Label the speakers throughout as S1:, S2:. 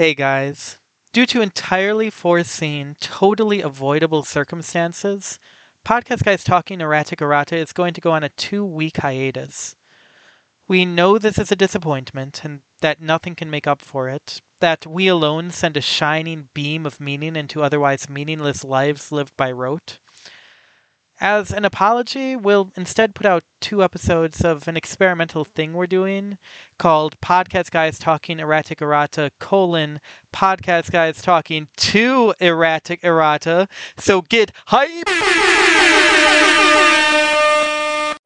S1: Hey guys. Due to entirely foreseen, totally avoidable circumstances, Podcast Guys Talking Erratic Errata is going to go on a two week hiatus. We know this is a disappointment and that nothing can make up for it, that we alone send a shining beam of meaning into otherwise meaningless lives lived by rote. As an apology, we'll instead put out two episodes of an experimental thing we're doing called Podcast Guys Talking Erratic Errata colon Podcast Guys Talking to Erratic Errata. So get hype!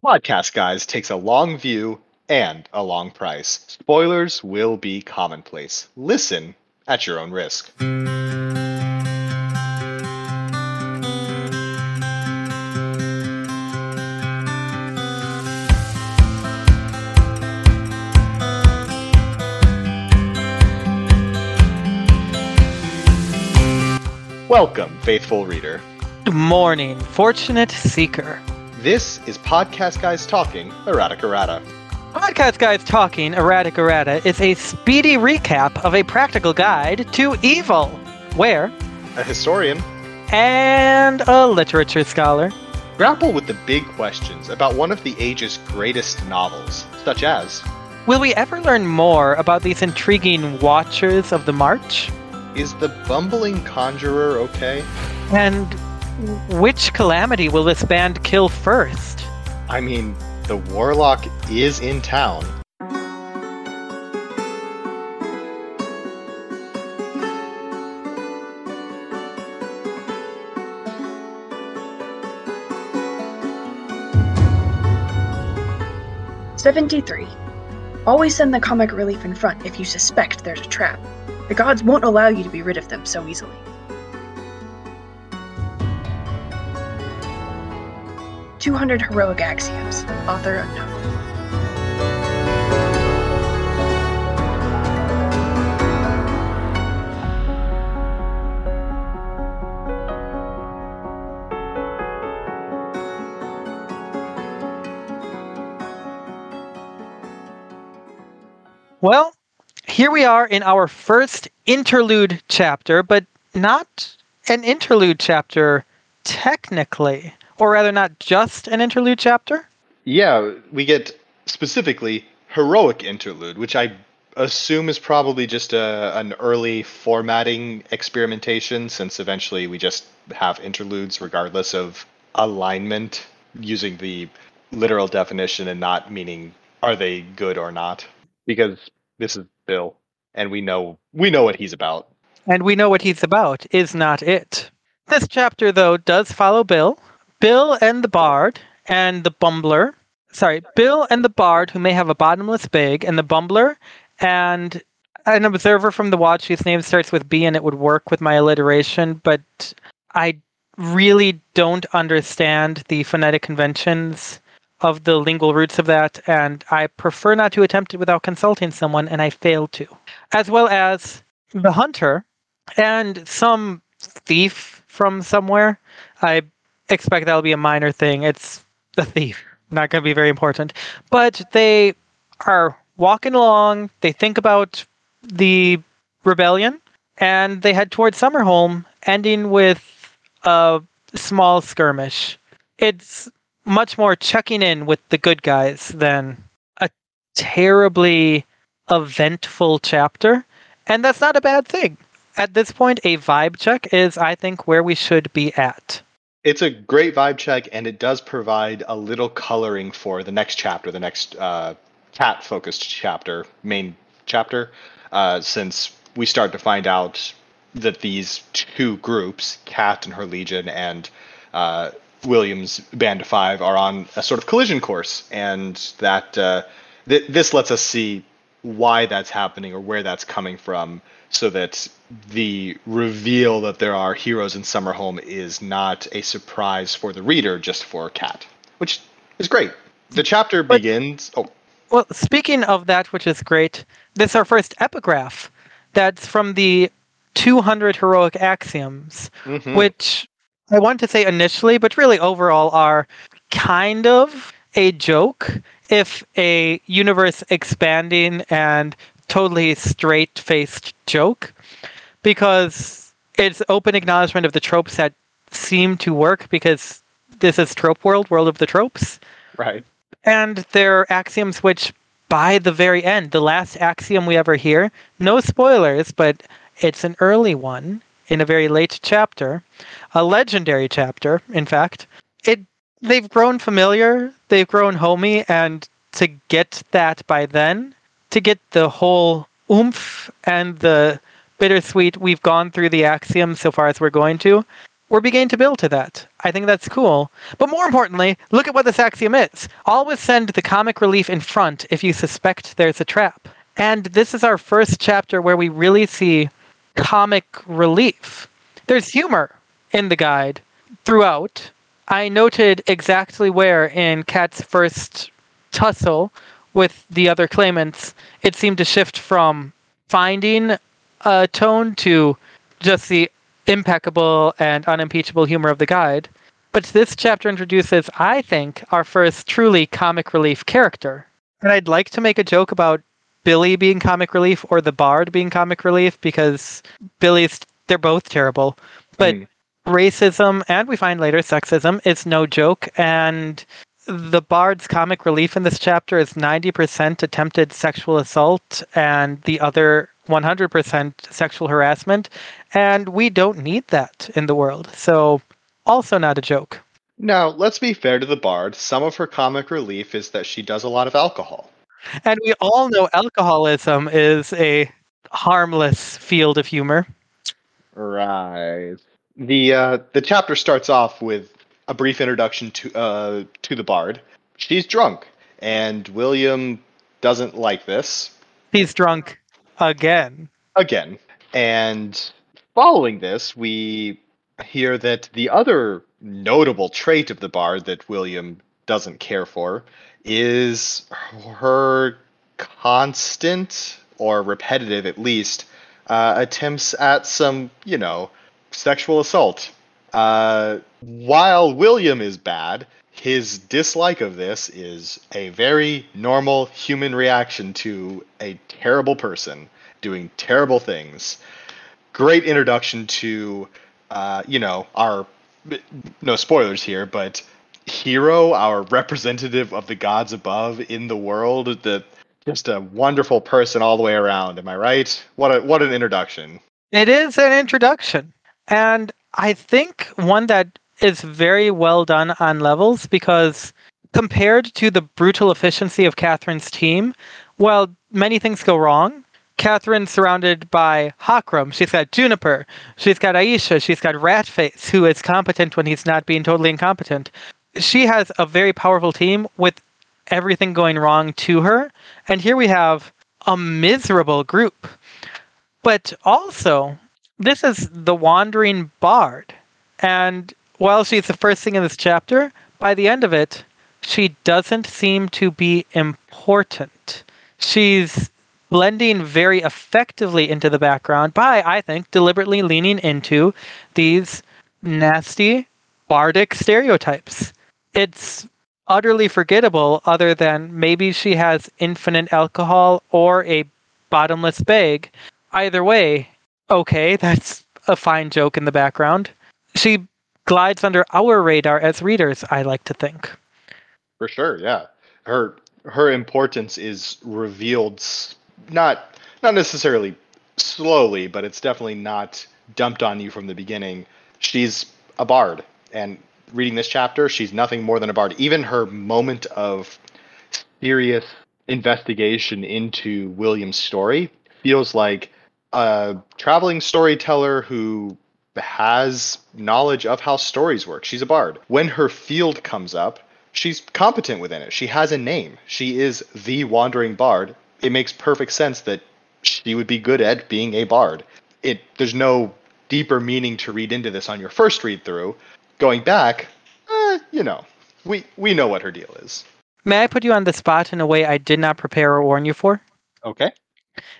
S2: Podcast Guys takes a long view and a long price. Spoilers will be commonplace. Listen at your own risk. Welcome, faithful reader.
S1: Good morning, fortunate seeker.
S2: This is Podcast Guys Talking Erratic Errata.
S1: Podcast Guys Talking Erratic Errata is a speedy recap of a practical guide to evil, where
S2: A historian
S1: and a literature scholar
S2: grapple with the big questions about one of the age's greatest novels, such as
S1: Will we ever learn more about these intriguing Watchers of the March?
S2: Is the bumbling conjurer okay?
S1: And which calamity will this band kill first?
S2: I mean, the warlock is in town.
S3: Seventy-three. Always send the comic relief in front if you suspect there's a trap. The gods won't allow you to be rid of them so easily. Two hundred heroic axioms. Author unknown.
S1: Well, here we are in our first interlude chapter, but not an interlude chapter technically, or rather, not just an interlude chapter.
S2: Yeah, we get specifically heroic interlude, which I assume is probably just a, an early formatting experimentation, since eventually we just have interludes regardless of alignment, using the literal definition and not meaning are they good or not. Because this is Bill, and we know we know what he's about.
S1: And we know what he's about, is not it. This chapter, though, does follow Bill. Bill and the Bard and the Bumbler. Sorry, Bill and the Bard, who may have a bottomless bag, and the Bumbler and an observer from the watch whose name starts with B and it would work with my alliteration, but I really don't understand the phonetic conventions of the lingual roots of that, and I prefer not to attempt it without consulting someone, and I failed to. As well as the hunter and some thief from somewhere. I expect that'll be a minor thing. It's the thief, not going to be very important. But they are walking along, they think about the rebellion, and they head towards Summerholm, ending with a small skirmish. It's much more checking in with the good guys than a terribly eventful chapter. And that's not a bad thing. At this point, a vibe check is, I think, where we should be at.
S2: It's a great vibe check, and it does provide a little coloring for the next chapter, the next uh, cat focused chapter, main chapter, uh, since we start to find out that these two groups, Cat and her Legion, and uh, William's Band of Five, are on a sort of collision course, and that uh, th- this lets us see why that's happening or where that's coming from, so that the reveal that there are heroes in Summerholm is not a surprise for the reader, just for Cat, which is great. The chapter
S1: But-
S2: begins. Oh,
S1: Well, speaking of that, which is great, this is our first epigraph. That's from the 200 heroic axioms,
S2: mhm.
S1: which I want to say initially, but really overall are kind of a joke if a universe expanding and totally straight faced joke because it's open acknowledgement of the tropes that seem to work because this is trope world, world of the tropes.
S2: Right.
S1: And there are axioms which, by the very end, the last axiom we ever hear, no spoilers, but it's an early one in a very late chapter, a legendary chapter, in fact. It they've grown familiar, they've grown homey, and to get that by then, to get the whole oomph and the bittersweet, we've gone through the axiom so far as we're going to, we're beginning to build to that. I think that's cool. But more importantly, look at what this axiom is. Always send the comic relief in front if you suspect there's a trap. And this is our first chapter where we really see comic relief. There's humor in the guide throughout. I noted exactly where in Cat's first tussle with the other claimants, it seemed to shift from finding a tone to just the impeccable and unimpeachable humor of the guide. But this chapter introduces, I think, our first truly comic relief character. And I'd like to make a joke about Billy being comic relief or the Bard being comic relief because Billy's, they're both terrible. But mm. racism, and we find later sexism, is no joke. And the Bard's comic relief in this chapter is 90% attempted sexual assault, and the other 100% sexual harassment, and we don't need that in the world. So, also not a joke.
S2: Now, let's be fair to the Bard. Some of her comic relief is that she does a lot of alcohol.
S1: And we all know alcoholism is a harmless field of humor.
S2: Right. The uh, the chapter starts off with a brief introduction to uh, to the Bard. She's drunk, and William doesn't like this.
S1: He's drunk Again.
S2: Again. And following this, we hear that the other notable trait of the bard that William doesn't care for is her constant or repetitive at least uh, attempts at some you know sexual assault uh, while william is bad his dislike of this is a very normal human reaction to a terrible person doing terrible things. Great introduction to, uh, you know, our no spoilers here, but hero, our representative of the gods above in the world, the just a wonderful person all the way around. Am I right? What a what an introduction.
S1: It is an introduction, and I think one that is very well done on levels because compared to the brutal efficiency of Catherine's team, while many things go wrong, Catherine's surrounded by Hakram. She's got Juniper. She's got Aisha. She's got Ratface, who is competent when he's not being totally incompetent. She has a very powerful team with everything going wrong to her. And here we have a miserable group. But also, this is the Wandering Bard. And while she's the first thing in this chapter, by the end of it, she doesn't seem to be important. She's blending very effectively into the background by, I think, deliberately leaning into these nasty bardic stereotypes. It's utterly forgettable, other than maybe she has infinite alcohol or a bottomless bag. Either way, okay, that's a fine joke in the background. She glides under our radar as readers, I like to think.
S2: For sure, yeah. Her her importance is revealed not not necessarily slowly, but it's definitely not dumped on you from the beginning. She's a bard, and reading this chapter, she's nothing more than a bard. Even her moment of serious investigation into William's story feels like a traveling storyteller who has knowledge of how stories work. She's a bard. When her field comes up, she's competent within it. She has a name. She is the wandering bard. It makes perfect sense that she would be good at being a bard. It there's no deeper meaning to read into this on your first read through. Going back, eh, you know, we we know what her deal is.
S1: May I put you on the spot in a way I did not prepare or warn you for?
S2: Okay.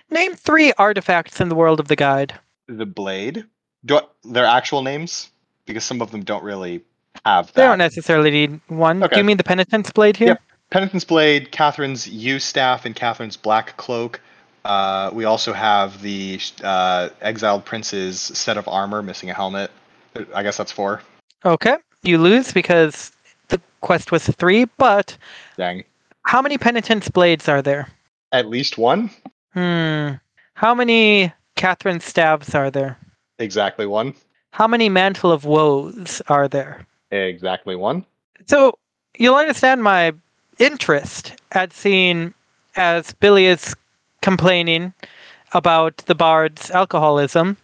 S1: Name three artifacts in the world of the guide.
S2: The blade, do I, their actual names? Because some of them don't really have that.
S1: They don't necessarily need one. Okay. Do you mean the penitent's blade here? Yep.
S2: Penitent's blade, Catherine's yew staff, and Catherine's black cloak. Uh, we also have the uh, exiled prince's set of armor missing a helmet. I guess that's four.
S1: Okay, you lose because the quest was three. But
S2: Dang.
S1: how many penitent's blades are there?
S2: At least one.
S1: Hmm. How many Catherine stabs are there?
S2: Exactly one.
S1: How many mantle of woes are there?
S2: Exactly one.
S1: So you'll understand my interest at seeing as Billy is complaining about the bard's alcoholism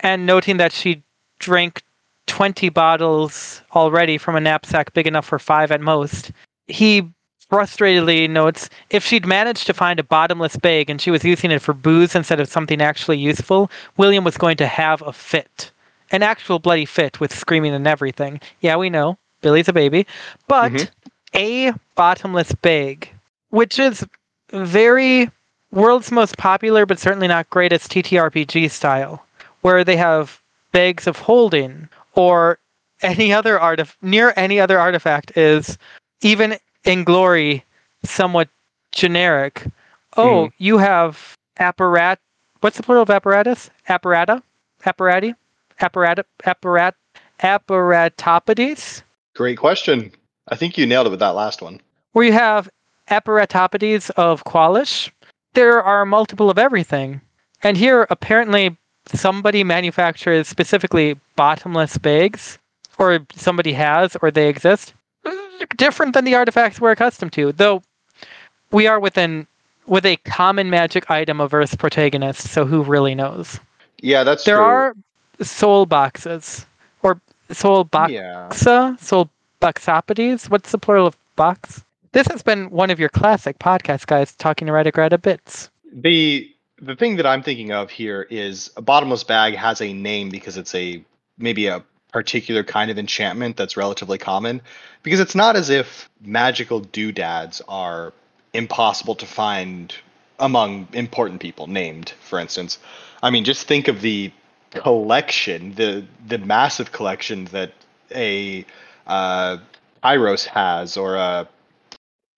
S1: and noting that she drank 20 bottles already from a knapsack big enough for five at most. He frustratedly notes if she'd managed to find a bottomless bag and she was using it for booze instead of something actually useful, William was going to have a fit. An actual bloody fit with screaming and everything. Yeah, we know. Billy's a baby. But
S2: Mhm.
S1: a bottomless bag, which is very world's most popular but certainly not greatest TTRPG style, where they have bags of holding or any other artif- near any other artifact is even in glory somewhat generic. Oh, hmm. you have apparat. What's the plural of apparatus? Apparata, apparati, apparat, apparat, apparatopodes,
S2: Great question. I think you nailed it with that last one.
S1: where you have apparatopodes of Qualish. There are multiple of everything, and here apparently somebody manufactures specifically bottomless bags, or somebody has, or they exist. Different than the artifacts we're accustomed to, though. We are within with a common magic item of Earth's protagonist, so who really knows?
S2: Yeah, that's
S1: There
S2: true.
S1: are soul boxes or soul boxa,
S2: Yeah.
S1: soul boxopodes. What's the plural of box? This has been one of your classic podcast guys talking to Redigrada bits.
S2: The the thing that I'm thinking of here is a bottomless bag has a name because it's a maybe a particular kind of enchantment that's relatively common. Because it's not as if magical doodads are impossible to find among important people named, for instance. I mean, just think of the collection, the the massive collection that a uh, Pyros has, or a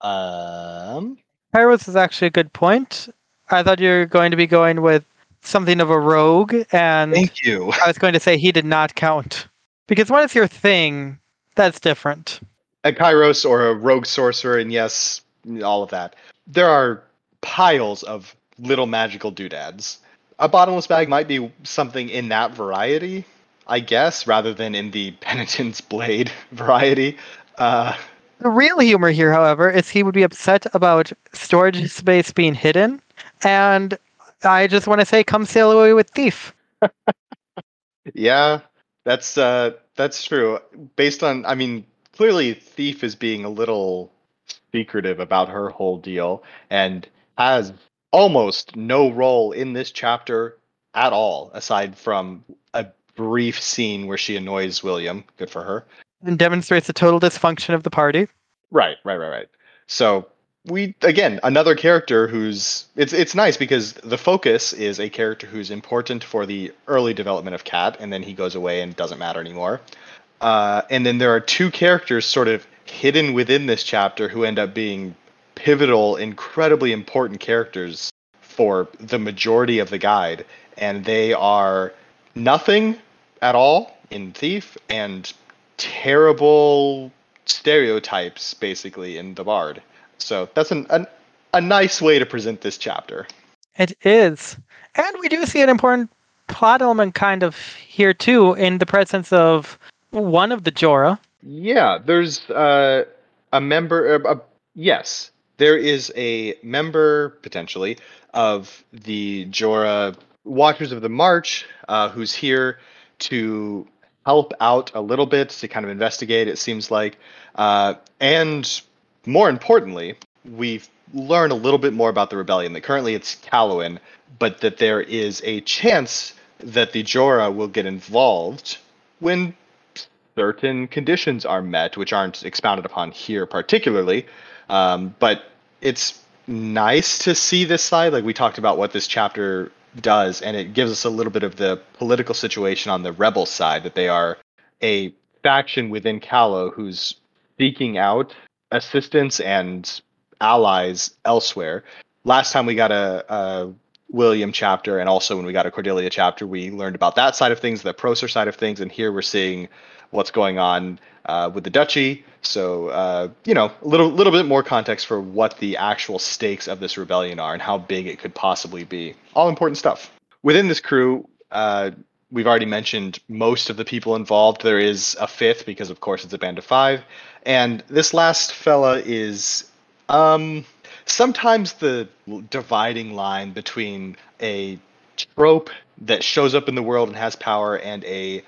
S2: um,
S1: Pyros is actually a good point. I thought you were going to be going with something of a rogue, and
S2: thank you.
S1: I was going to say he did not count. Because what is your thing? That's different.
S2: a Kairos or a rogue sorcerer, and yes, all of that. There are piles of little magical doodads. A bottomless bag might be something in that variety, I guess, rather than in the penitent's blade variety. Uh,
S1: The real humor here, however, is he would be upset about storage space being hidden, and I just want to say, come sail away with Thief.
S2: yeah, that's uh, that's true. Based on, I mean, clearly Thief is being a little secretive about her whole deal and has almost no role in this chapter at all, aside from a brief scene where she annoys William. Good for her.
S1: and demonstrates the total dysfunction of the party.
S2: Right, right, right, right. So we again another character who's it's it's nice because the focus is a character who's important for the early development of Cat, and then he goes away and doesn't matter anymore. Uh, and then there are two characters sort of hidden within this chapter who end up being pivotal, incredibly important characters for the majority of the guide, and they are nothing at all in Thief and terrible stereotypes basically in the Bard. So that's an, an a nice way to present this chapter.
S1: It is. And we do see an important plot element kind of here too in the presence of one of the Jorah.
S2: Yeah, there's uh, a member. Uh, uh, yes, there is a member potentially of the Jorah Watchers of the March uh, who's here to help out a little bit to kind of investigate. It seems like, uh, and more importantly, we learn a little bit more about the rebellion. That currently it's Callowan, but that there is a chance that the Jorah will get involved when certain conditions are met, which aren't expounded upon here particularly. Um, but it's nice to see this side. Like we talked about what this chapter does, and it gives us a little bit of the political situation on the rebel side that they are a faction within Callow who's seeking out assistance and allies elsewhere. Last time we got a, a William chapter, and also when we got a Cordelia chapter, we learned about that side of things, the Procer side of things, and here we're seeing what's going on uh, with the duchy. So uh, you know, a little little bit more context for what the actual stakes of this rebellion are and how big it could possibly be. All important stuff. Within this crew, uh, we've already mentioned most of the people involved. There is a fifth because, of course, it's a band of five, and this last fella is um, sometimes the dividing line between a trope that shows up in the world and has power and a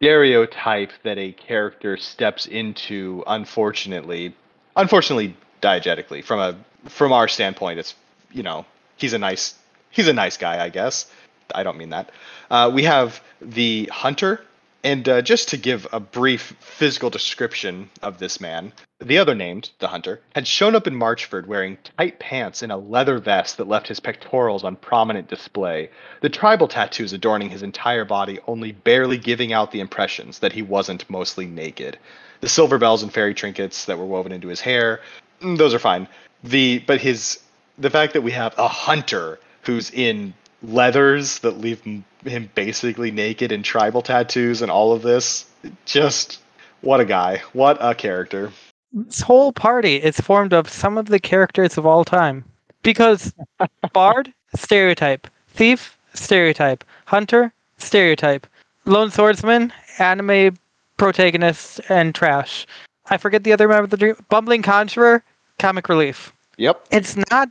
S2: stereotype that a character steps into unfortunately unfortunately diegetically from a from our standpoint it's you know he's a nice he's a nice guy i guess. I don't mean that. Uh, we have the hunter and uh, just to give a brief physical description of this man, the other named, the hunter, had shown up in Marchford wearing tight pants and a leather vest that left his pectorals on prominent display, the tribal tattoos adorning his entire body only barely giving out the impressions that he wasn't mostly naked. The silver bells and fairy trinkets that were woven into his hair, mm, those are fine. The but his the fact that we have a hunter who's in leathers that leave him, him basically naked and tribal tattoos and all of this. Just what a guy. What a character.
S1: This whole party is formed of some of the characters of all time. Because Bard, stereotype. Thief, stereotype. Hunter, stereotype. Lone Swordsman, anime protagonist, and trash. I forget the other member of the dream. Bumbling Conjurer, comic relief.
S2: Yep.
S1: It's not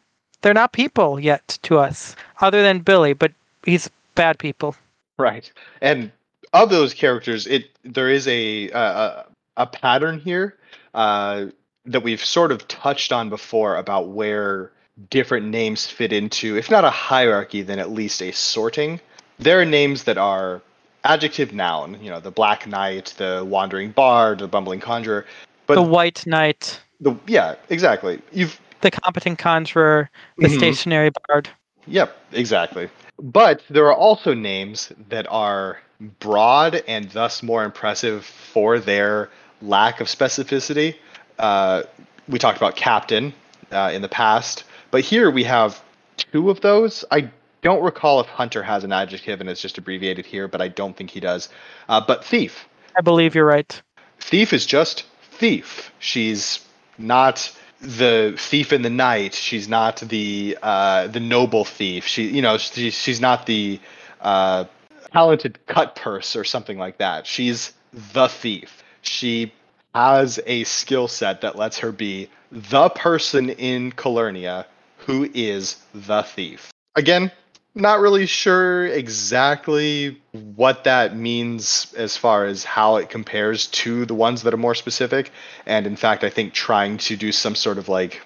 S1: they're not people yet to us, other than Billy, but he's bad people.
S2: Right. And of those characters, it there is a a, a pattern here uh, that we've sort of touched on before about where different names fit into, if not a hierarchy, then at least a sorting. There are names that are adjective noun, you know, the Black Knight, the Wandering Bard, the Bumbling Conjurer.
S1: But the White Knight.
S2: The yeah, exactly. You've
S1: the competent conjurer, the mm-hmm. stationary bard.
S2: Yep, exactly. But there are also names that are broad and thus more impressive for their lack of specificity. Uh, we talked about captain uh, in the past, but here we have two of those. I don't recall if hunter has an adjective and it's just abbreviated here, but I don't think he does. Uh, but thief.
S1: I believe you're right.
S2: Thief is just thief. She's not the thief in the night. She's not the uh, the noble thief. She, you know, she, she's not the uh, talented cut purse or something like that. She's the thief. She has a skill set that lets her be the person in Calernia who is the thief. Again, not really sure exactly what that means as far as how it compares to the ones that are more specific. And in fact, I think trying to do some sort of like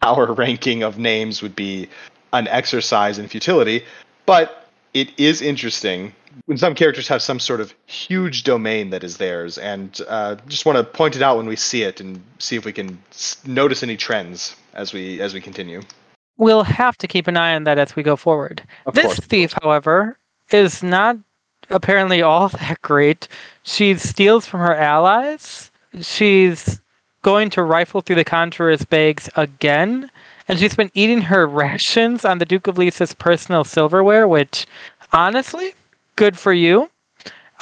S2: power ranking of names would be an exercise in futility. But it is interesting when some characters have some sort of huge domain that is theirs. And uh, just want to point it out when we see it and see if we can notice any trends as we as we continue.
S1: We'll have to keep an eye on that as we go forward.
S2: Of
S1: this
S2: course.
S1: thief, however, is not apparently all that great. She steals from her allies. She's going to rifle through the Conjurer's bags again. And she's been eating her rations on the Duke of Liesse's personal silverware, which, honestly, good for you.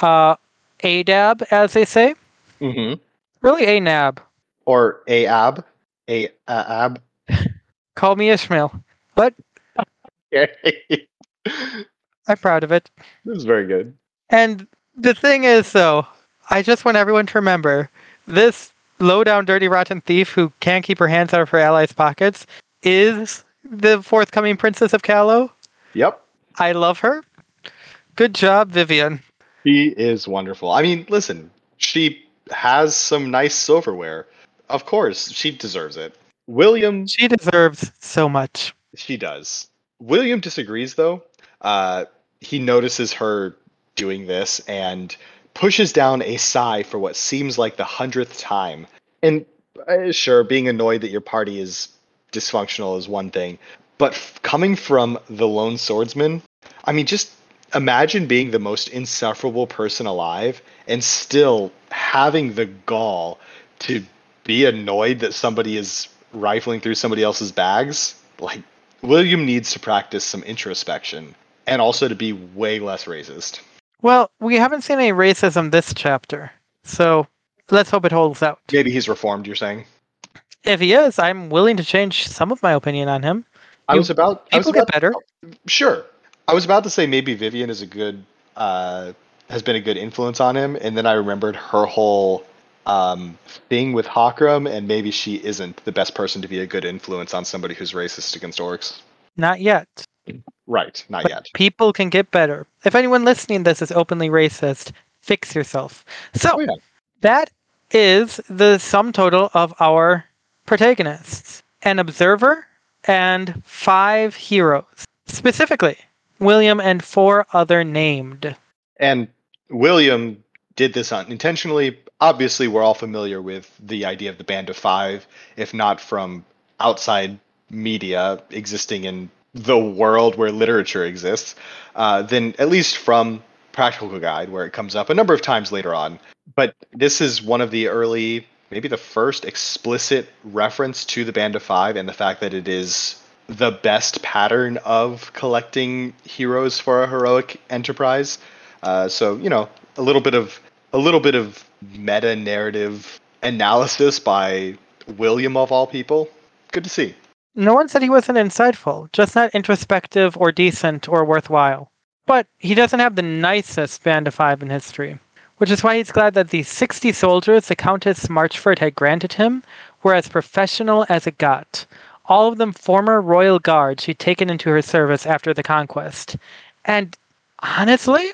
S1: Uh, ADAB, as they say.
S2: Mm-hmm.
S1: Really, ANAB.
S2: Or AAB. AAB.
S1: Call me Ishmael. What? I'm proud of it.
S2: This is very good.
S1: And the thing is, though, I just want everyone to remember this low down, dirty, rotten thief who can't keep her hands out of her allies' pockets is the forthcoming Princess of Callow.
S2: Yep.
S1: I love her. Good job, Vivienne.
S2: She is wonderful. I mean, listen, she has some nice silverware. Of course, she deserves it. William.
S1: She deserves so much.
S2: She does. William disagrees, though. Uh, he notices her doing this and pushes down a sigh for what seems like the hundredth time. And uh, sure, being annoyed that your party is dysfunctional is one thing, but f- coming from the lone swordsman, I mean, just imagine being the most insufferable person alive and still having the gall to be annoyed that somebody is rifling through somebody else's bags. Like, William needs to practice some introspection and also to be way less racist.
S1: Well, we haven't seen any racism this chapter, so let's hope it holds out.
S2: Maybe he's reformed, you're saying?
S1: If he is, I'm willing to change some of my opinion on him.
S2: I was about I was
S1: People get better.
S2: Sure. I was about to say maybe Vivienne is a good uh has been a good influence on him, and then I remembered her whole um thing with Hakram, and maybe she isn't the best person to be a good influence on somebody who's racist against orcs.
S1: Not yet.
S2: Right, not
S1: But
S2: yet.
S1: people can get better. If anyone listening to this is openly racist, fix yourself. So
S2: Oh, yeah.
S1: that is the sum total of our protagonists an observer and five heroes. Specifically, William and four other named.
S2: And William did this unintentionally. Obviously, we're all familiar with the idea of the Band of Five, if not from outside media existing in the world where literature exists, uh, then at least from Practical Guide, where it comes up a number of times later on. But this is one of the early, maybe the first explicit reference to the Band of Five and the fact that it is the best pattern of collecting heroes for a heroic enterprise. Uh, so you know, a little bit of a little bit of meta narrative analysis by William of all people. Good to see.
S1: No one said he wasn't insightful, just not introspective or decent or worthwhile. But he doesn't have the nicest band of five in history, which is why he's glad that the 60 soldiers the Countess Marchford had granted him were as professional as it got. All of them former royal guards she'd taken into her service after the conquest. And honestly,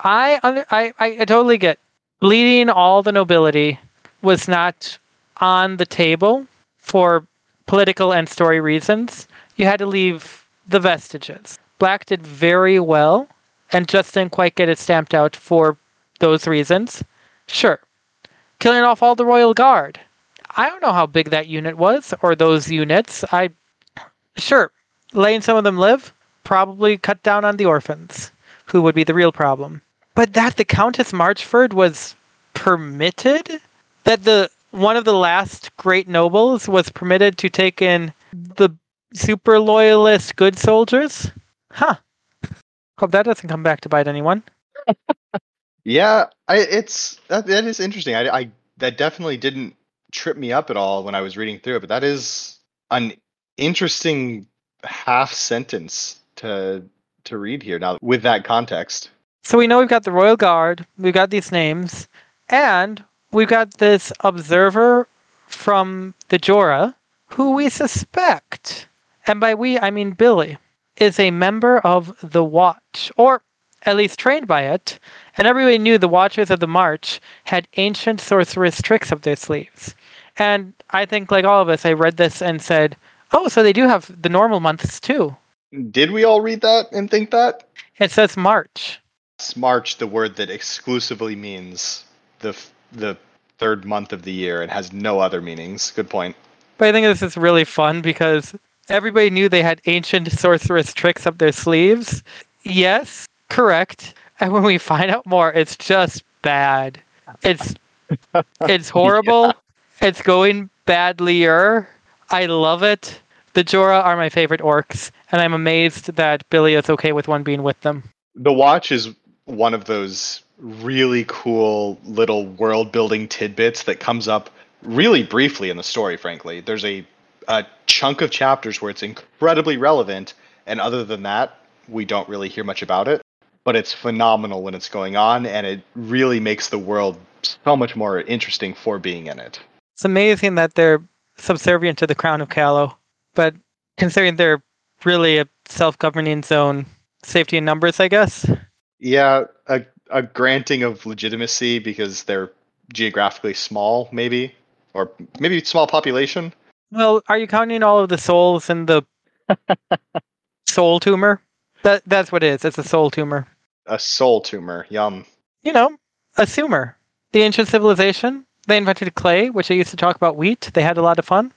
S1: I, I I totally get leading all the nobility was not on the table for political and story reasons, you had to leave the vestiges. Black did very well and just didn't quite get it stamped out for those reasons. Sure. Killing off all the Royal Guard. I don't know how big that unit was or those units. I sure. Letting some of them live, probably cut down on the orphans, who would be the real problem. But that the Countess Marchford was permitted? That the one of the last great nobles was permitted to take in the super loyalist good soldiers? Huh. Hope that doesn't come back to bite anyone.
S2: Yeah, I, it's that, that is interesting. I, I that definitely didn't trip me up at all when I was reading through it, but that is an interesting half sentence to to read here now with that context.
S1: So we know we've got the Royal Guard, we've got these names, and we've got this observer from the Jorah who we suspect, and by we I mean Billy, is a member of the Watch, or at least trained by it, and everybody knew the Watchers of the March had ancient sorceress tricks up their sleeves. And I think, like all of us, I read this and said, oh, so they do have the normal months too.
S2: Did we all read that and think that?
S1: It says March.
S2: March, the word that exclusively means the f- the third month of the year and has no other meanings. Good point.
S1: But I think this is really fun because everybody knew they had ancient sorceress tricks up their sleeves. Yes, correct. And when we find out more, it's just bad. It's it's horrible. It's going badlier. I love it. The Jorah are my favorite orcs, and I'm amazed that Billy is okay with one being with them.
S2: The Watch is one of those really cool little world building tidbits that comes up really briefly in the story, frankly. There's a, a chunk of chapters where it's incredibly relevant, and other than that, we don't really hear much about it. But it's phenomenal when it's going on, and it really makes the world so much more interesting for being in it.
S1: It's amazing that they're subservient to the crown of Callow, but considering they're really a self-governing zone, safety in numbers, I guess.
S2: Yeah, a, a granting of legitimacy because they're geographically small, maybe, or maybe small population.
S1: Well, are you counting all of the souls in the soul tumor? That that's what it is. It's a soul tumor.
S2: A soul tumor. Yum.
S1: You know, a sumer. The ancient civilization. They invented clay, which they used to talk about wheat. They had a lot of fun.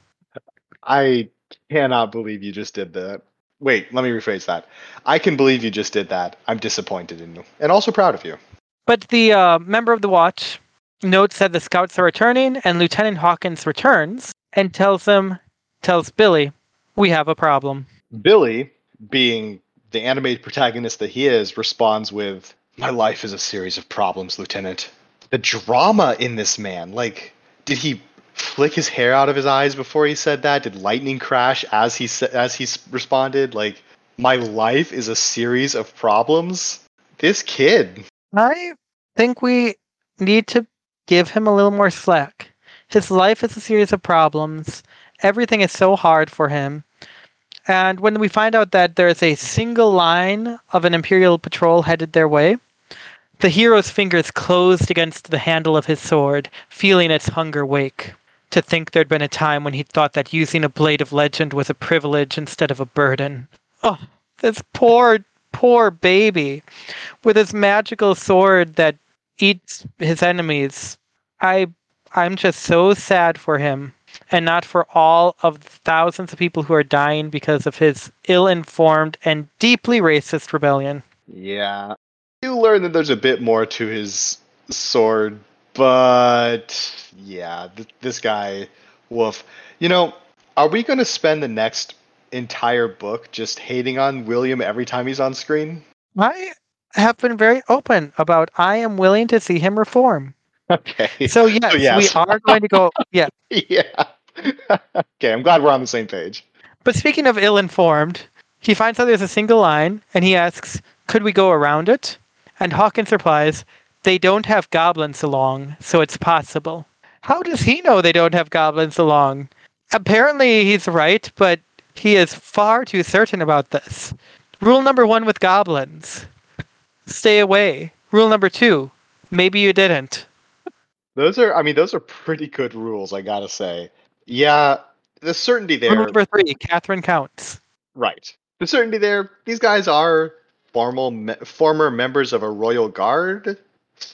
S2: I cannot believe you just did that. Wait, let me rephrase that. I can believe you just did that. I'm disappointed in you, and also proud of you.
S1: But the uh, member of the watch notes that the scouts are returning, and Lieutenant Hawkins returns and tells them, tells Billy, "We have a problem."
S2: Billy, being the animated protagonist that he is, responds with, My life is a series of problems, Lieutenant. The drama in this man, like, did he flick his hair out of his eyes before he said that? Did lightning crash as he sa- as he responded? Like, my life is a series of problems. This kid,
S1: I think we need to give him a little more slack. His life is a series of problems. Everything is so hard for him. And when we find out that there's a single line of an Imperial patrol headed their way, the hero's fingers closed against the handle of his sword, feeling its hunger wake. To think there'd been a time when he thought that using a blade of legend was a privilege instead of a burden. Oh, this poor, poor baby with his magical sword that eats his enemies. I I'm just so sad for him and not for all of the thousands of people who are dying because of his ill-informed and deeply racist rebellion.
S2: yeah, you learn that there's a bit more to his sword, but yeah, th- this guy, woof. You know, are we going to spend the next entire book just hating on William every time he's on screen?
S1: I have been very open about I am willing to see him reform.
S2: Okay.
S1: So yes,
S2: yes.
S1: we are going to go yeah.
S2: yeah. okay, I'm glad we're on the same page.
S1: But speaking of ill-informed, he finds out there's a single line and he asks, "Could we go around it?" And Hawkins replies, "They don't have goblins along, so it's possible." How does he know they don't have goblins along? Apparently he's right, but he is far too certain about this. Rule number 1 with goblins: stay away. Rule number 2: maybe you didn't.
S2: Those are, I mean, those are pretty good rules, I gotta say. Yeah, the certainty there.
S1: Rule number 3: Catherine counts.
S2: Right. The certainty there. These guys are formal, me- former members of a royal guard.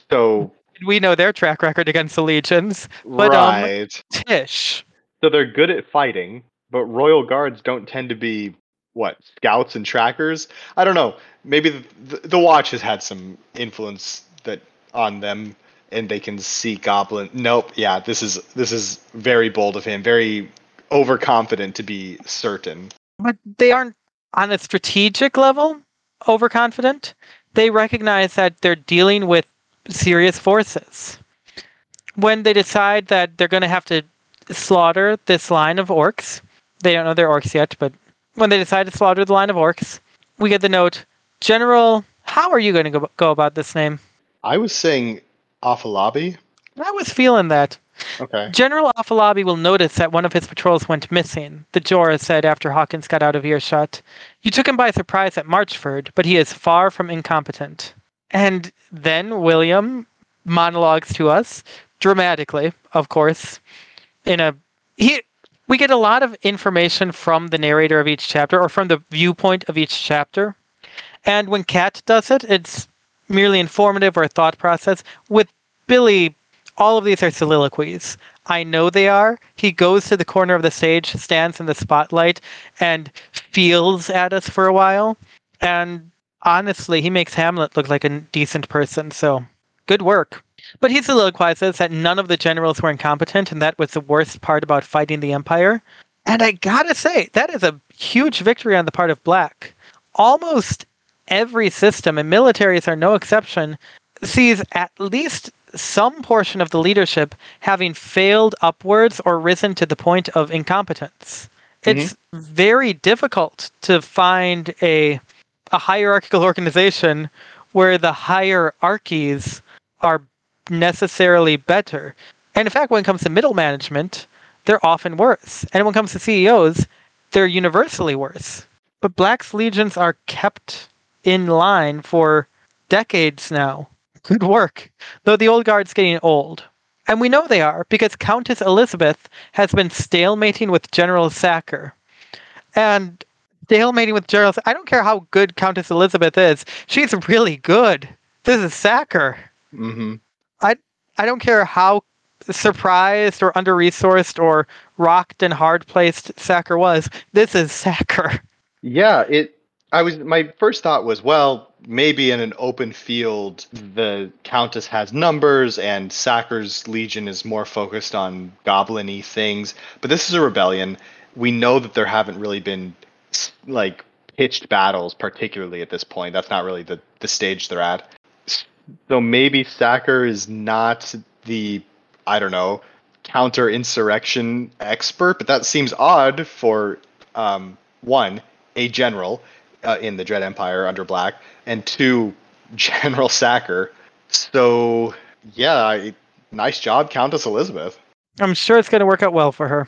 S2: So
S1: We know their track record against the legions. But, um,
S2: right.
S1: Tish.
S2: so they're good at fighting, but royal guards don't tend to be what scouts and trackers. I don't know. Maybe the, the, the watch has had some influence that on them, and they can see goblin. Nope. Yeah, this is this is very bold of him. Very overconfident to be certain.
S1: but they aren't on a strategic level overconfident. They recognize that they're dealing with serious forces. When they decide that they're going to have to slaughter this line of orcs, they don't know they're orcs yet, but when they decide to slaughter the line of orcs, we get the note General, how are you going to go, go about this name?
S2: I was saying Afolabi.
S1: I was feeling that.
S2: Okay.
S1: General Afolabi will notice that one of his patrols went missing, the Jorah said after Hawkins got out of earshot. You took him by surprise at Marchford, but he is far from incompetent. And then William monologues to us, dramatically, of course, in a he we get a lot of information from the narrator of each chapter or from the viewpoint of each chapter. And when Cat does it, it's merely informative or a thought process. With Billy, all of these are soliloquies. I know they are. He goes to the corner of the stage, stands in the spotlight, and feels at us for a while. And honestly, he makes Hamlet look like a decent person, so good work. But he soliloquizes that none of the generals were incompetent, and that was the worst part about fighting the Empire. And I gotta say, that is a huge victory on the part of Black. Almost every system, and militaries are no exception, sees at least some portion of the leadership having failed upwards or risen to the point of incompetence. Mm-hmm. It's very difficult to find a a hierarchical organization where the hierarchies are necessarily better. And in fact, when it comes to middle management, they're often worse. And when it comes to CEOs, they're universally worse. But Black's legions are kept in line for decades now. Good work. Though the old guard's getting old. And we know they are because Countess Elizabeth has been stalemating with General Sacker. And stalemating with General I don't care how good Countess Elizabeth is. She's really good. This is Sacker.
S2: Mm-hmm.
S1: I don't care how surprised or under resourced or rocked and hard placed Sacker was. This is Sacker.
S2: Yeah, it. I was. My first thought was, well, maybe in an open field, the Countess has numbers, and Sacker's Legion is more focused on goblin-y things. But this is a rebellion. We know that there haven't really been like pitched battles, particularly at this point. That's not really the the stage they're at. So maybe Sacker is not the I don't know counter insurrection expert, but that seems odd for um, one a general uh, in the Dread Empire under Black, and two General Sacker. So yeah, I, nice job, Countess Elizabeth.
S1: I'm sure it's going to work out well for her.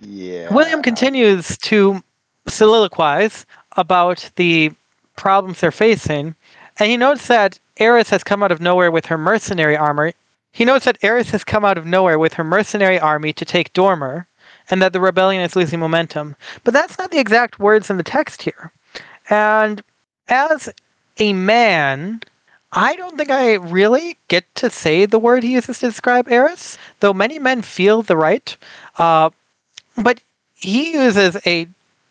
S2: Yeah.
S1: William continues to soliloquize about the problems they're facing, and he notes that Eris has come out of nowhere with her mercenary armor. He notes that Eris has come out of nowhere with her mercenary army to take Dormer, and that the rebellion is losing momentum. But that's not the exact words in the text here. And as a man, I don't think I really get to say the word he uses to describe Eris, though many men feel the right. Uh, but he uses a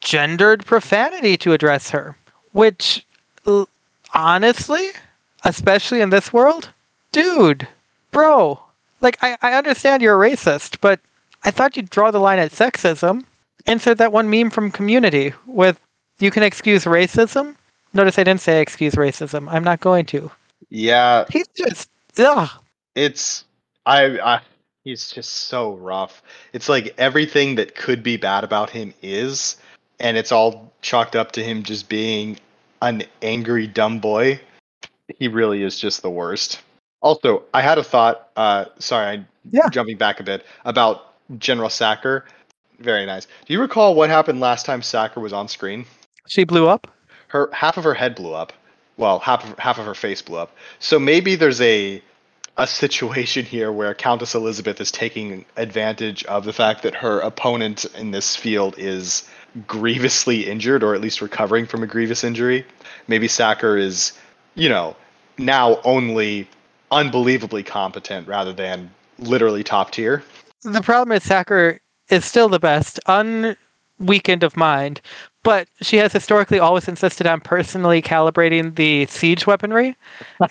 S1: gendered profanity to address her, which, honestly, especially in this world, dude, bro, like I, I understand you're a racist, but I thought you'd draw the line at sexism. Insert that one meme from Community with "You can excuse racism." Notice I didn't say excuse racism. I'm not going to.
S2: Yeah,
S1: He's just ugh.
S2: it's I, I he's just so rough. It's like everything that could be bad about him is, and it's all chalked up to him just being an angry dumb boy. He really is just the worst. Also, I had a thought. Uh, sorry, I'm
S1: Yeah.
S2: jumping back a bit about General Sacker. Very nice. Do you recall what happened last time Sacker was on screen?
S1: She blew up.
S2: her half of her head blew up. Well, half of half of her face blew up. So maybe there's a a situation here where Countess Elizabeth is taking advantage of the fact that her opponent in this field is grievously injured or at least recovering from a grievous injury. Maybe Sacker is, you know, now only unbelievably competent rather than literally top tier.
S1: The problem is Sacker is still the best, unweakened of mind, but she has historically always insisted on personally calibrating the siege weaponry.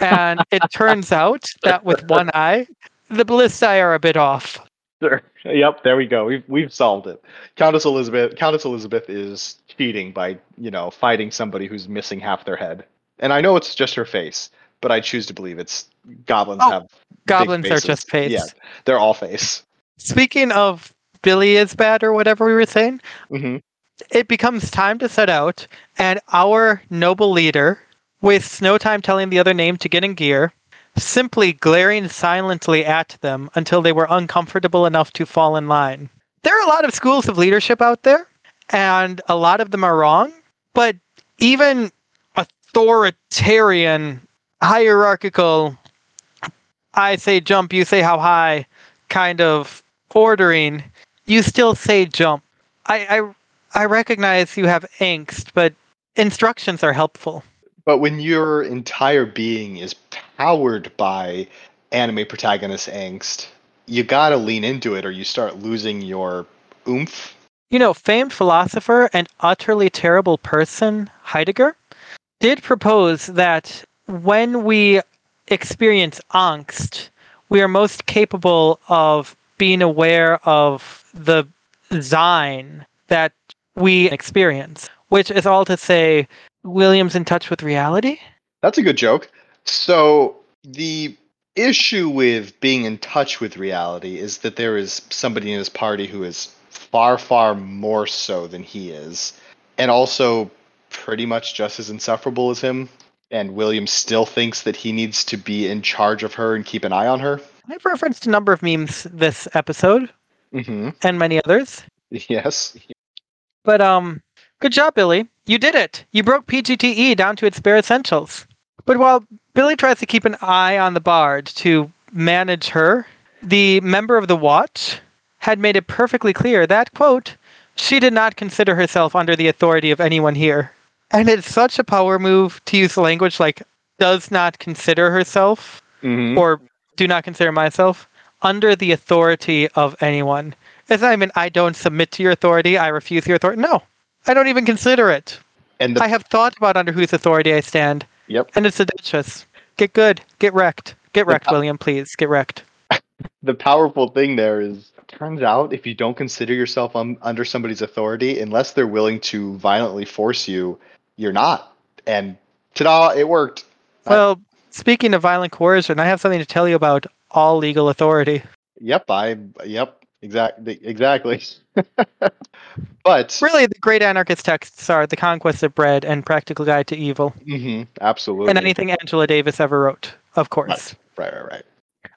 S1: And it turns out that with one eye, the ballistae are a bit off.
S2: Sure. Yep, there we go. We've we've solved it. Countess Elizabeth Countess Elizabeth is cheating by, you know, fighting somebody who's missing half their head. And I know it's just her face, but I choose to believe it's goblins
S1: Oh,
S2: have
S1: Goblins are just face.
S2: Yeah, they're all face.
S1: Speaking of Billy is bad or whatever we were saying,
S2: hmm
S1: it becomes time to set out, and our noble leader wastes no time telling the other name to get in gear, simply glaring silently at them until they were uncomfortable enough to fall in line. There are a lot of schools of leadership out there, and a lot of them are wrong, but even authoritarian, hierarchical, I say jump, you say how high kind of ordering, you still say jump. I, I I recognize you have angst, but instructions are helpful.
S2: But when your entire being is powered by anime protagonist angst, you gotta lean into it or you start losing your oomph.
S1: You know, famed philosopher and utterly terrible person, Heidegger, did propose that when we experience angst, we are most capable of being aware of the Sein that we experience, which is all to say, William's in touch with reality.
S2: That's a good joke. So the issue with being in touch with reality is that there is somebody in his party who is far, far more so than he is, and also pretty much just as insufferable as him. And William still thinks that he needs to be in charge of her and keep an eye on her.
S1: I've referenced a number of memes this episode
S2: Mm-hmm.
S1: and many others.
S2: Yes.
S1: But um, good job, Billy. You did it. You broke PGTE down to its bare essentials. But while Billy tries to keep an eye on the bard to manage her, the member of the watch had made it perfectly clear that quote she did not consider herself under the authority of anyone here. And it's such a power move to use language like does not consider herself
S2: Mm-hmm.
S1: or do not consider myself under the authority of anyone. It's not even I don't submit to your authority, I refuse your authority. No, I don't even consider it.
S2: And the,
S1: I have thought about under whose authority I stand,
S2: yep.
S1: and it's the Duchess. Get good, get wrecked, get wrecked. William, please, get wrecked.
S2: the powerful thing there is turns out if you don't consider yourself um, under somebody's authority, unless they're willing to violently force you, you're not. And ta-da, it worked.
S1: Well, speaking of violent coercion, I have something to tell you about all legal authority.
S2: Yep, I yep, exactly exactly. but
S1: Really, the great anarchist texts are The Conquest of Bread and Practical Guide to Evil,
S2: mhm, absolutely.
S1: and anything Angela Davis ever wrote, of course.
S2: Right, right, right.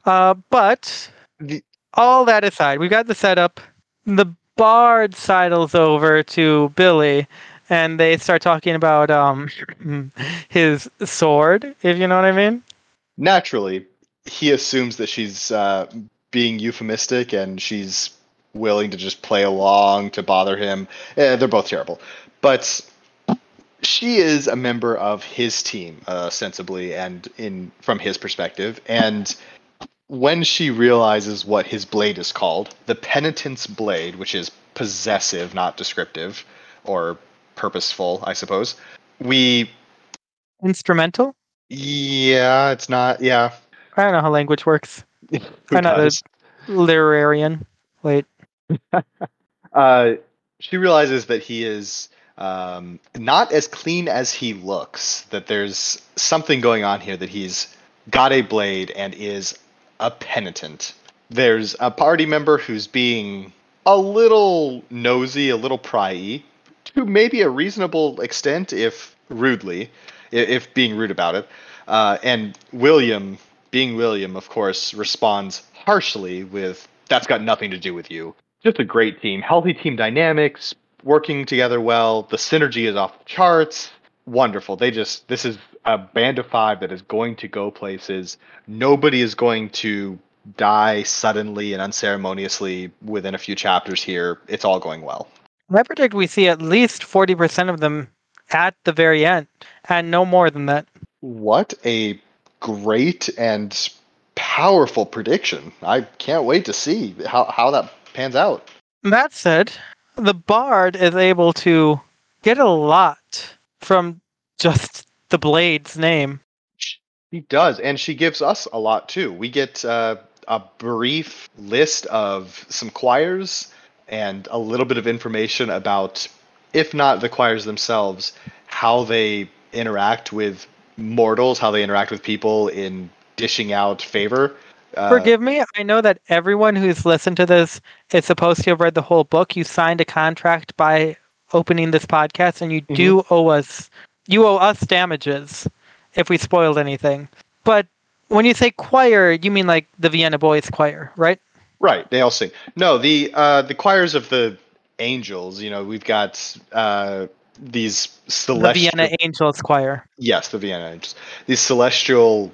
S1: Uh, but
S2: The-
S1: all that aside, we've got the setup. The bard sidles over to Billy, and they start talking about um his sword, if you know what I mean.
S2: Naturally, he assumes that she's uh, being euphemistic and she's willing to just play along to bother him. Eh, they're both terrible, but she is a member of his team, uh, sensibly and in from his perspective. And when she realizes what his blade is called, the penitent's blade, which is possessive, not descriptive, or purposeful, I suppose. We,
S1: Instrumental.
S2: yeah, it's not, yeah.
S1: I don't know how language works. Not
S2: does?
S1: literarian. Wait.
S2: uh, she realizes that he is um, not as clean as he looks. That there's something going on here. That he's got a blade and is a penitent. There's a party member who's being a little nosy, a little pryy, to maybe a reasonable extent, if rudely, if being rude about it. Uh, and William, being William, of course, responds harshly with, "That's got nothing to do with you." just a great team. Healthy team dynamics, working together well. The synergy is off the charts. Wonderful. They just this is a band of five that is going to go places. Nobody is going to die suddenly and unceremoniously within a few chapters here. It's all going well.
S1: I predict we see at least 40% of them at the very end, and no more than that.
S2: What a great and powerful prediction. I can't wait to see how, how that pans out.
S1: That said, the bard is able to get a lot from just the blade's name.
S2: She does, and she gives us a lot too. We get uh, a brief list of some choirs and a little bit of information about, if not the choirs themselves, how they interact with mortals, how they interact with people in dishing out favor. Uh,
S1: Forgive me, I know that everyone who's listened to this is supposed to have read the whole book. You signed a contract by opening this podcast, and you do owe us you owe us damages if we spoiled anything. But when you say choir, you mean like the Vienna Boys Choir, right?
S2: Right, they all sing. No, the uh, the choirs of the angels. You know, we've got uh, these
S1: The
S2: celestial.
S1: Vienna Angels Choir.
S2: Yes, the Vienna Angels. These celestial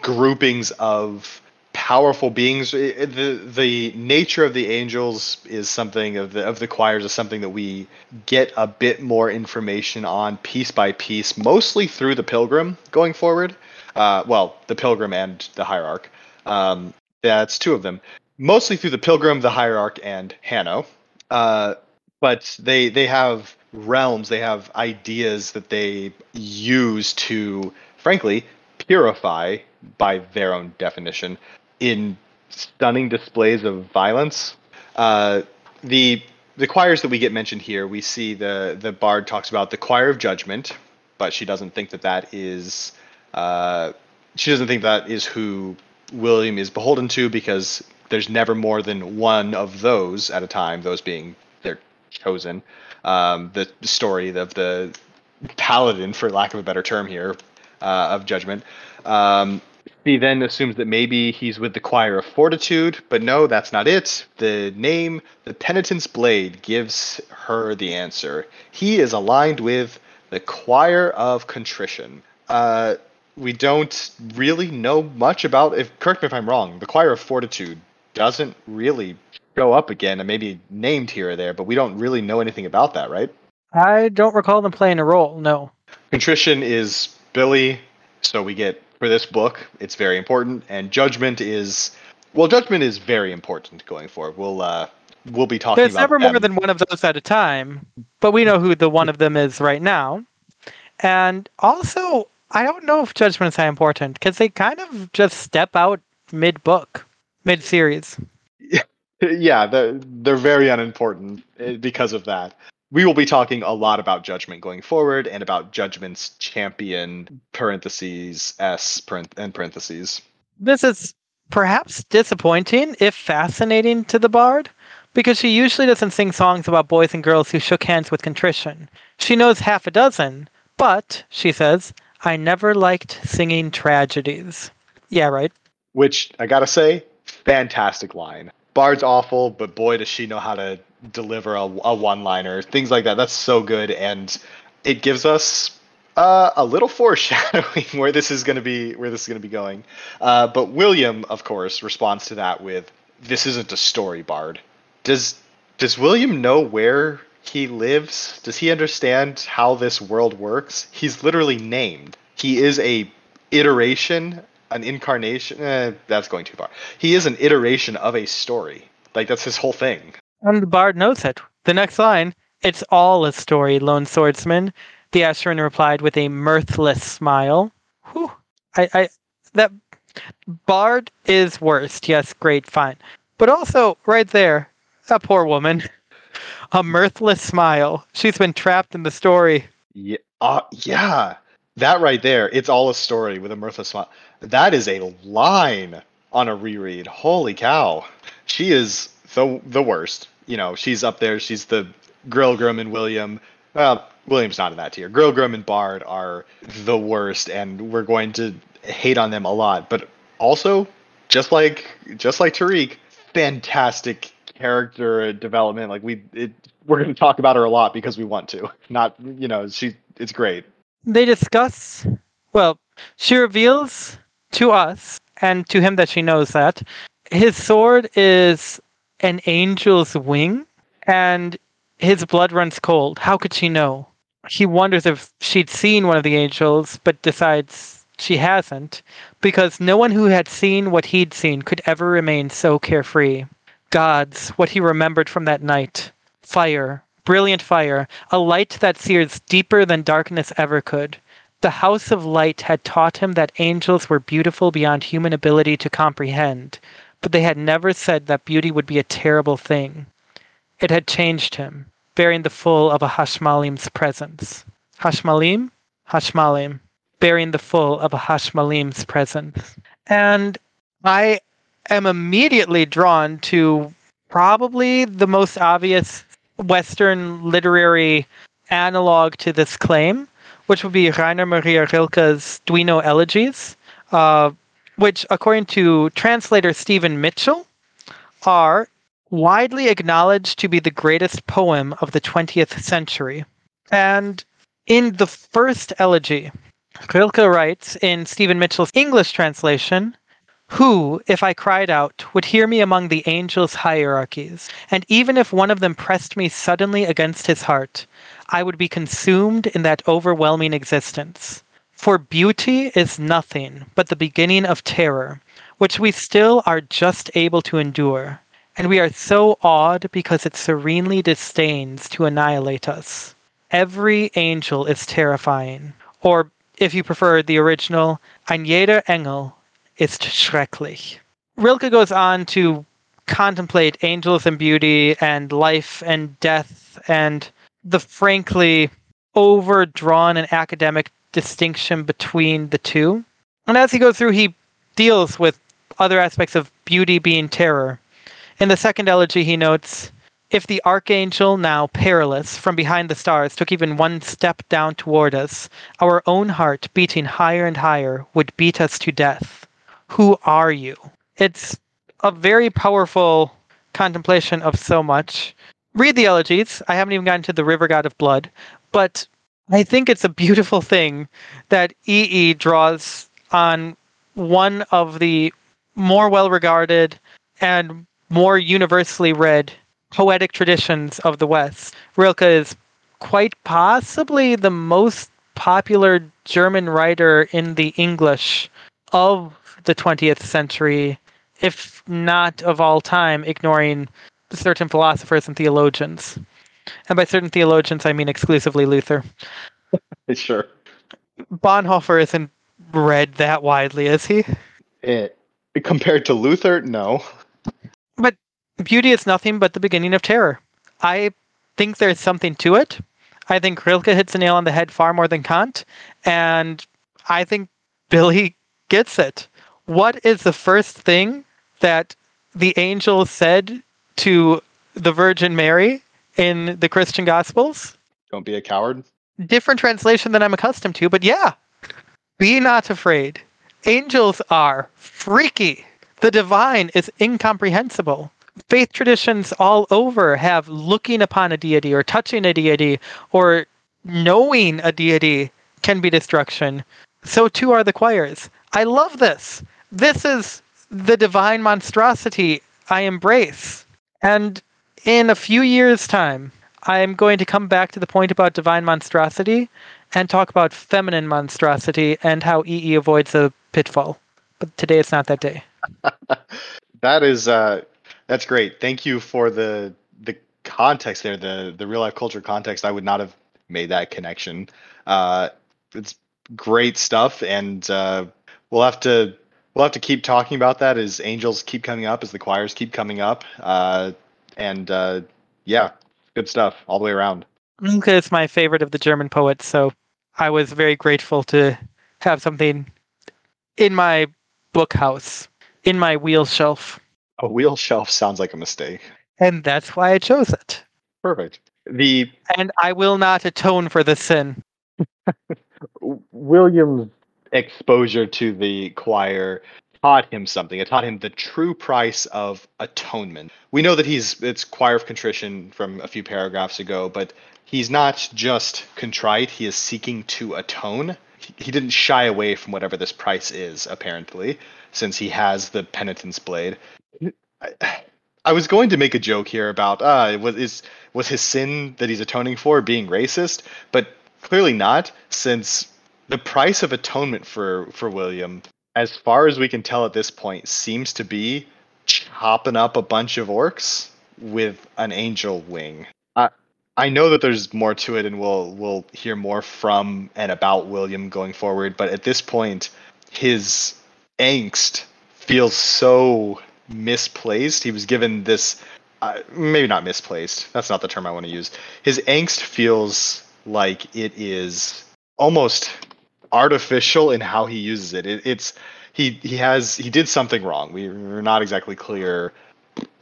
S2: groupings of powerful beings. The the nature of the angels is something of the of the choirs is something that we get a bit more information on piece by piece, mostly through the pilgrim going forward. Uh, well, the pilgrim and the hierarch. Um, that's two of them. Mostly through the pilgrim, the hierarch, and Hanno. Uh, but they they have realms they have ideas that they use to frankly purify by their own definition in stunning displays of violence. Uh, the the choirs that we get mentioned here we see the the bard talks about the choir of judgment but she doesn't think that that is uh, she doesn't think that is who william is beholden to because there's never more than one of those at a time those being their chosen um, the story of the paladin, for lack of a better term here, uh, of judgment. Um, he then assumes that maybe he's with the choir of fortitude, but no, that's not it. The name, the penitent's blade, gives her the answer. He is aligned with the choir of contrition. Uh, we don't really know much about. If correct me if I'm wrong, the choir of fortitude doesn't really show up again and maybe named here or there, but we don't really know anything about that, right?
S1: I don't recall them playing a role. No.
S2: Contrition is Billy, so we get for this book, it's very important, and judgment is well, judgment is very important going forward. We'll uh we'll be talking
S1: There's
S2: about
S1: never more than one of those at a time, but we know who the one of them is right now. And also, I don't know if Judgment's that important because they kind of just step out mid book, mid series.
S2: yeah, they're, they're very unimportant eh, because of that. We will be talking a lot about Judgment going forward and about Judgment's champion, parentheses, S, parent- and parentheses.
S1: This is perhaps disappointing, if fascinating to the bard, because she usually doesn't sing songs about boys and girls who shook hands with contrition. She knows half a dozen, but, she says, I never liked singing tragedies. Yeah, right.
S2: Which, I gotta say, fantastic line. Bard's awful, but boy, does she know how to deliver a, a one liner. Things like that. That's so good. And it gives us uh, a little foreshadowing where this is going to be where this is going to be going. Uh, but William, of course, responds to that with, "This isn't a story, Bard. Does does William know where he lives? Does he understand how this world works? He's literally named. He is a iteration, an incarnation. Eh, that's going too far. He is an iteration of a story. Like that's his whole thing.
S1: And the bard knows it. The next line, it's all a story, lone swordsman. The Ashuran replied with a mirthless smile. Whew. I, I, that bard is worst. Yes, great, fine. But also, right there, that poor woman. A mirthless smile. She's been trapped in the story.
S2: Yeah, uh, yeah. That right there, it's all a story with a mirthless smile. That is a line on a reread. Holy cow. She is the the worst. You know, she's up there. She's the Grillgrim and William. Well, William's not in that tier. Grillgrim and Bard are the worst, and we're going to hate on them a lot. But also, just like just like Tariq, fantastic character development. Like we, it, we're going to talk about her a lot because we want to. Not, you know, she. It's great.
S1: They discuss. Well, she reveals to us and to him that she knows that his sword is an angel's wing, and his blood runs cold. How could she know? He wonders if she'd seen one of the angels, but decides she hasn't, because no one who had seen what he'd seen could ever remain so carefree. Gods, what he remembered from that night. Fire, brilliant fire, a light that sears deeper than darkness ever could. The house of light had taught him that angels were beautiful beyond human ability to comprehend, but they had never said that beauty would be a terrible thing. It had changed him, bearing the full of a Hashmalim's presence. Hashmalim? Hashmalim, bearing the full of a Hashmalim's presence. And I am immediately drawn to probably the most obvious Western literary analog to this claim, which would be Rainer Maria Rilke's Duino Elegies, uh, which, according to translator Stephen Mitchell, are widely acknowledged to be the greatest poem of the 20th century. And in the first elegy, Rilke writes in Stephen Mitchell's English translation, who, if I cried out, would hear me among the angels' hierarchies, and even if one of them pressed me suddenly against his heart, I would be consumed in that overwhelming existence. For beauty is nothing but the beginning of terror, which we still are just able to endure, and we are so awed because it serenely disdains to annihilate us. Every angel is terrifying, or if you prefer the original, ein jeder Engel ist schrecklich. Rilke goes on to contemplate angels and beauty and life and death and the frankly overdrawn and academic distinction between the two. And as he goes through, he deals with other aspects of beauty being terror. In the second elegy, he notes if the archangel, now perilous, from behind the stars, took even one step down toward us, our own heart, beating higher and higher, would beat us to death. Who are you? It's a very powerful contemplation of so much read the elegies. I haven't even gotten to the River God of Blood, but I think it's a beautiful thing that EE draws on one of the more well regarded and more universally read poetic traditions of the West. Rilke is quite possibly the most popular German writer in the English of the 20th century, if not of all time, ignoring certain philosophers and theologians. And by certain theologians, I mean exclusively Luther.
S2: sure.
S1: Bonhoeffer isn't read that widely, is he?
S2: It, compared to Luther, no.
S1: But beauty is nothing but the beginning of terror. I think there's something to it. I think Rilke hits the nail on the head far more than Kant, and I think Billy gets it. What is the first thing that the angel said to the Virgin Mary in the Christian Gospels?
S2: Don't be a coward.
S1: Different translation than I'm accustomed to, but yeah. Be not afraid. Angels are freaky. The divine is incomprehensible. Faith traditions all over have looking upon a deity or touching a deity or knowing a deity can be destruction. So too are the choirs. I love this. This is the divine monstrosity I embrace. And in a few years' time, I'm going to come back to the point about divine monstrosity and talk about feminine monstrosity and how EE avoids a pitfall. But today it's not that day.
S2: that is uh that's great. Thank you for the the context there, the the real life culture context. I would not have made that connection. Uh it's great stuff and uh we'll have to we'll have to keep talking about that as angels keep coming up, as the choirs keep coming up. Uh and uh yeah, good stuff all the way around.
S1: Rilke is my favorite of the German poets, so I was very grateful to have something in my book house, in my wheel shelf.
S2: A wheel shelf sounds like a mistake.
S1: And that's why I chose it.
S2: Perfect. The
S1: and I will not atone for the sin.
S2: William's exposure to the choir taught him something. It taught him the true price of atonement. We know that he's it's choir of contrition from a few paragraphs ago, but he's not just contrite, he is seeking to atone. He didn't shy away from whatever this price is, apparently, since he has the penitence blade. I, I was going to make a joke here about uh was is was his sin that he's atoning for being racist, but clearly not, since the price of atonement for for William, as far as we can tell at this point, seems to be chopping up a bunch of orcs with an angel wing. I I know that there's more to it, and we'll we'll hear more from and about William going forward. But at this point, his angst feels so misplaced. He was given this, uh, maybe not misplaced. That's not the term I want to use. His angst feels like it is almost artificial in how he uses it. it it's he he has he did something wrong. We, we're not exactly clear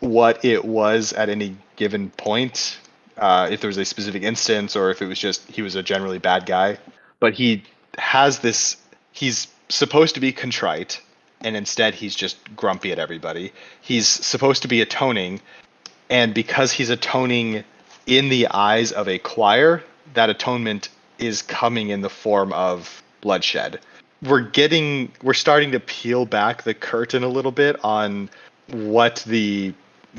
S2: what it was at any given point. Uh, if there was a specific instance or if it was just he was a generally bad guy, but he has this. He's supposed to be contrite and instead he's just grumpy at everybody. He's supposed to be atoning, and because he's atoning in the eyes of a choir, that atonement is coming in the form of bloodshed. We're getting we're starting to peel back the curtain a little bit on what the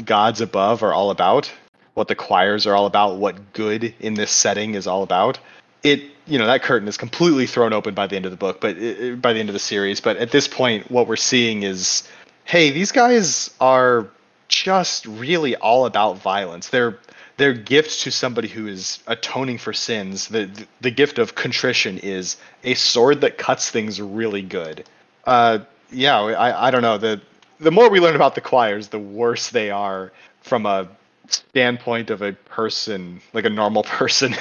S2: gods above are all about, what the choirs are all about, what good in this setting is all about. It you know that curtain is completely thrown open by the end of the book, but it, by the end of the series. But at this point, what we're seeing is, hey, these guys are just really all about violence. They're their gift to somebody who is atoning for sins. The the gift of contrition is a sword that cuts things really good. Uh, yeah, I I don't know the the more we learn about the choirs, the worse they are from a standpoint of a person, like a normal person,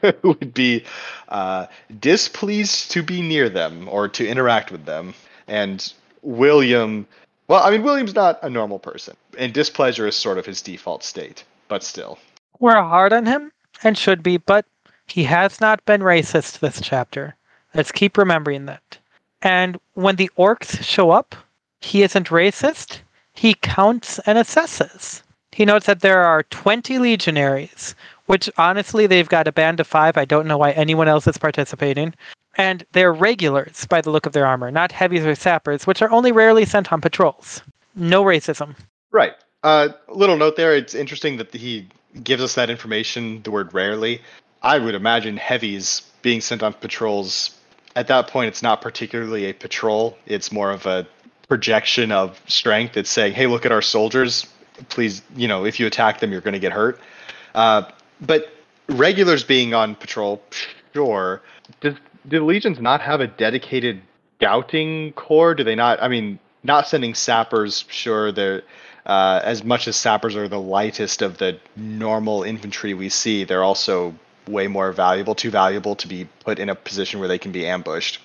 S2: who would be uh, displeased to be near them or to interact with them. And William, well, I mean, William's not a normal person, and displeasure is sort of his default state, but still.
S1: We're hard on him, and should be, but he has not been racist this chapter. Let's keep remembering that. And when the orcs show up, he isn't racist. He counts and assesses. He notes that there are 20 legionaries, which honestly, they've got a band of five. I don't know why anyone else is participating. And they're regulars by the look of their armor, not heavies or sappers, which are only rarely sent on patrols. No racism.
S2: Right. Uh, little note there. It's interesting that he gives us that information, the word rarely. I would imagine heavies being sent on patrols. At that point, it's not particularly a patrol. It's more of a projection of strength. It's saying, hey, look at our soldiers please, you know, if you attack them, you're going to get hurt. Uh, but regulars being on patrol, sure. Does do legions not have a dedicated scouting corps? Do they not? I mean, not sending sappers, sure. They're. Uh, as much as sappers are the lightest of the normal infantry we see, they're also way more valuable, too valuable to be put in a position where they can be ambushed.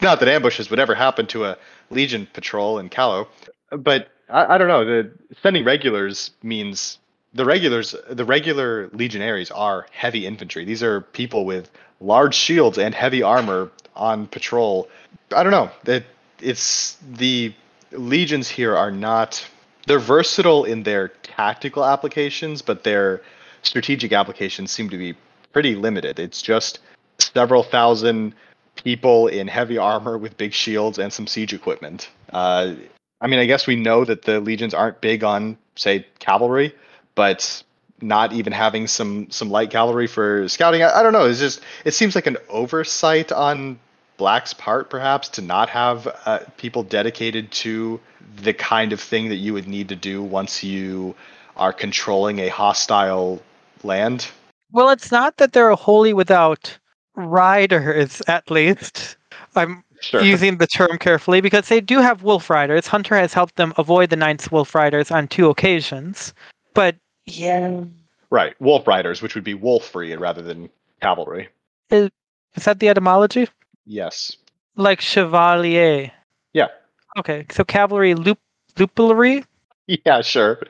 S2: Not that ambushes would ever happen to a Legion patrol in Callow, but I, I don't know. The sending regulars means the regulars, the regular legionaries are heavy infantry. These are people with large shields and heavy armor on patrol. I don't know. That it's the legions here are not. They're versatile in their tactical applications, but their strategic applications seem to be pretty limited. It's just several thousand people in heavy armor with big shields and some siege equipment. Uh, I mean, I guess we know that the legions aren't big on, say, cavalry, but not even having some some light cavalry for scouting. I, I don't know. It's just it seems like an oversight on Black's part, perhaps, to not have uh, people dedicated to the kind of thing that you would need to do once you are controlling a hostile land.
S1: Well, it's not that they're wholly without riders, at least. I'm
S2: Sure.
S1: using the term carefully because they do have wolf riders. Hunter has helped them avoid the Knights wolf riders on two occasions. But yeah.
S2: Right, wolf riders, which would be wolf free rather than cavalry.
S1: Is, Is that the etymology?
S2: Yes.
S1: Like chevalier.
S2: Yeah.
S1: Okay, so cavalry loop lupulary.
S2: Yeah, sure.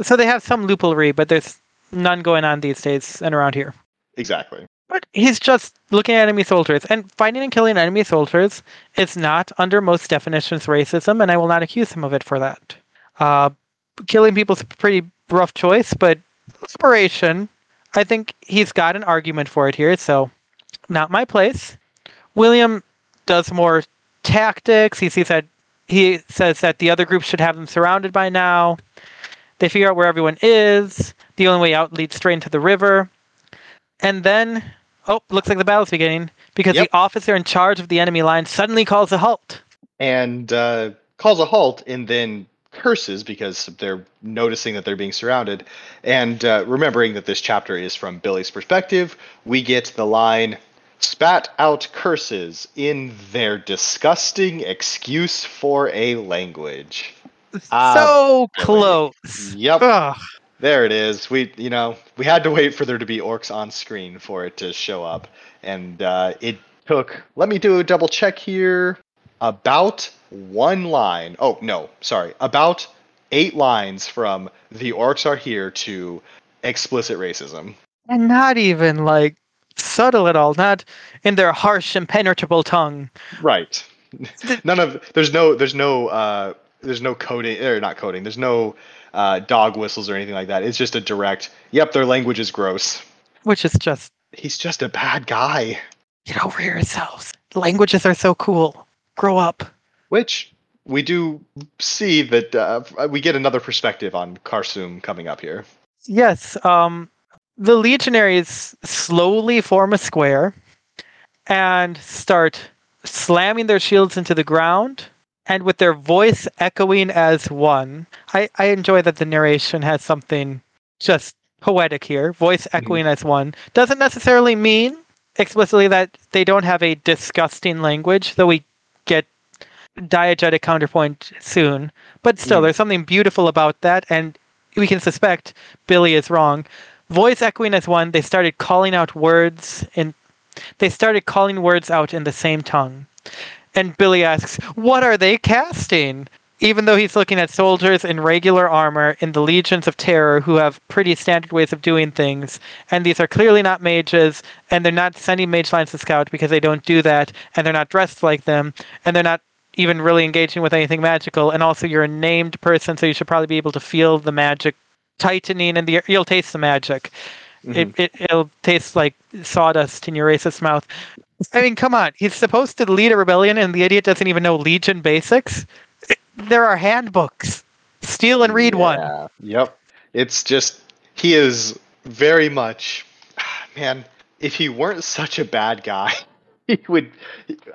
S1: So they have some lupulary, but there's none going on these days and around here.
S2: Exactly.
S1: But he's just looking at enemy soldiers and finding and killing enemy soldiers is not under most definitions racism, and I will not accuse him of it for that. Uh, killing people's a pretty rough choice, but liberation, I think he's got an argument for it here, so not my place. William does more tactics. He sees that he says that the other groups should have them surrounded by now. They figure out where everyone is. The only way out leads straight into the river. And then, oh, looks like the battle's beginning because
S2: Yep.
S1: the officer in charge of the enemy line suddenly calls a halt.
S2: And uh, calls a halt and then curses because they're noticing that they're being surrounded. And uh, remembering that this chapter is from Billy's perspective, we get the line spat out curses in their disgusting excuse for a language. Ah,
S1: so close.
S2: Yep.
S1: Ugh.
S2: There it is. We, you know, we had to wait for there to be orcs on screen for it to show up, and uh, it took. Let me do a double check here. About one line. Oh no, sorry. About eight lines from "the orcs are here" to explicit racism.
S1: And not even like subtle at all, not in their harsh, impenetrable tongue.
S2: Right. None of. There's no. There's no. Uh, there's no coding or not coding. There's no uh, dog whistles or anything like that. It's just a direct. Yep, their language is gross.
S1: Which is just
S2: He's just a bad guy.
S1: get over yourselves. Languages are so cool. Grow up.
S2: Which we do see that uh, we get another perspective on Kharsum coming up here.
S1: Yes, um, the legionaries slowly form a square and start slamming their shields into the ground and with their voice echoing as one. I, I enjoy that the narration has something just poetic here. Voice echoing as one doesn't necessarily mean explicitly that they don't have a disgusting language, though we get diegetic counterpoint soon. But still,
S2: Mm.
S1: there's something beautiful about that, and we can suspect Billy is wrong. Voice echoing as one, they started calling out words in they started calling words out in the same tongue. And Billy asks, What are they casting? Even though he's looking at soldiers in regular armor in the legions of terror who have pretty standard ways of doing things, and these are clearly not mages, and they're not sending mage lines to scout because they don't do that, and they're not dressed like them, and they're not even really engaging with anything magical, and also you're a named person, so you should probably be able to feel the magic tightening and the you'll taste the magic. Mm-hmm. It, it it'll taste like sawdust in your racist mouth. I mean, come on. He's supposed to lead a rebellion, and the idiot doesn't even know Legion basics. It- there are handbooks. Steal and read one.
S2: Yep. It's just he is very much man, if he weren't such a bad guy, he would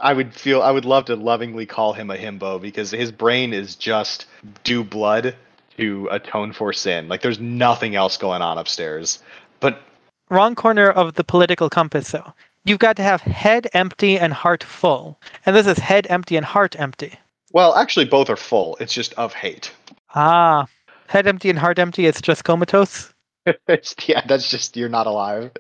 S2: I would feel I would love to lovingly call him a himbo because his brain is just do blood to atone for sin. Like there's nothing else going on upstairs. But
S1: Wrong corner of the political compass, though. You've got to have head empty and heart full, and this is head empty and heart empty.
S2: well, actually both are full. It's just of hate.
S1: Ah, Head empty and heart empty it's just comatose.
S2: Yeah, that's just you're not alive.